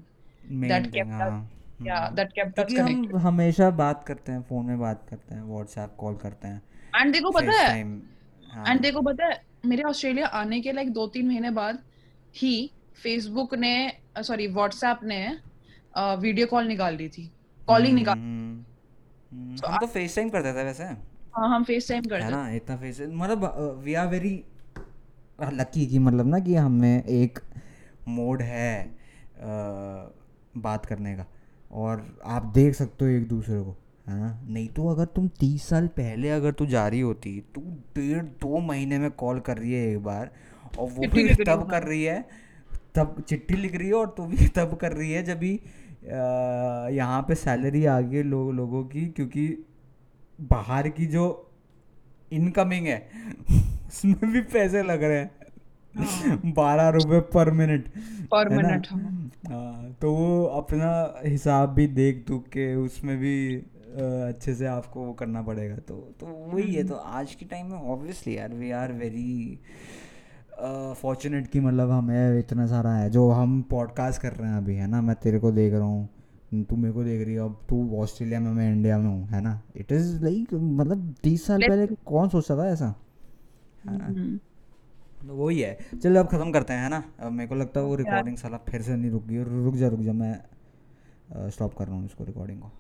that kept या दैट केप्ट अस क्योंकि हम हमेशा बात करते हैं फ़ोन में बात करते हैं व्हाट्सएप कॉल करते हैं। एंड देखो पता है एंड हाँ। देखो पता है मेरे ऑस्ट्रेलिया आने के लाइक दो तीन महीने बाद ही फेसबुक ने सॉरी व्हाट्सएप ने वीडियो कॉल निकाल दी थी। कॉलिंग निकाल हम्म हम्म, हम तो फेस टाइम करते थे वैसे। हाँ हम फेस टाइम है करते ना इतना फेस मतलब वी आर वेरी लकी कि मतलब ना कि हमें एक मोड है बात करने का। और आप देख सकते हो एक दूसरे को। है? ना नहीं तो अगर तुम तीस साल पहले अगर तू जा रही होती तू डेढ़ दो महीने में कॉल कर रही है एक बार और वो भी तब कर रही है तब चिट्ठी लिख रही है और तू भी तब कर रही है जब भी यहाँ पे सैलरी आ गई लो, लोगों की क्योंकि बाहर की जो इनकमिंग है उसमें भी पैसे लग रहे हैं। हाँ। बारह रुपए पर मिनट पर मिनट हाँ। तो वो अपना हिसाब भी देख दुख के उसमें भी अच्छे से आपको वो करना पड़ेगा। तो तो वही है तो आज के टाइम में ऑब्वियसली यार वी आर वेरी फॉर्चुनेट कि मतलब हमें इतना सारा है जो हम पॉडकास्ट कर रहे हैं अभी है ना? मैं तेरे को देख रहा हूँ तू मेरे को देख रही है अब तू ऑस्ट्रेलिया में मैं इंडिया में हूँ है ना? इट इज़ लाइक मतलब तीस साल पहले कौन सोचता था ऐसा? हम्म। तो वही है। चलो अब ख़त्म करते हैं है ना? अब मेरे को लगता है वो रिकॉर्डिंग साला फिर से नहीं रुक गई रुक जा रुक जा मैं स्टॉप कर रहा हूँ इसको रिकॉर्डिंग को।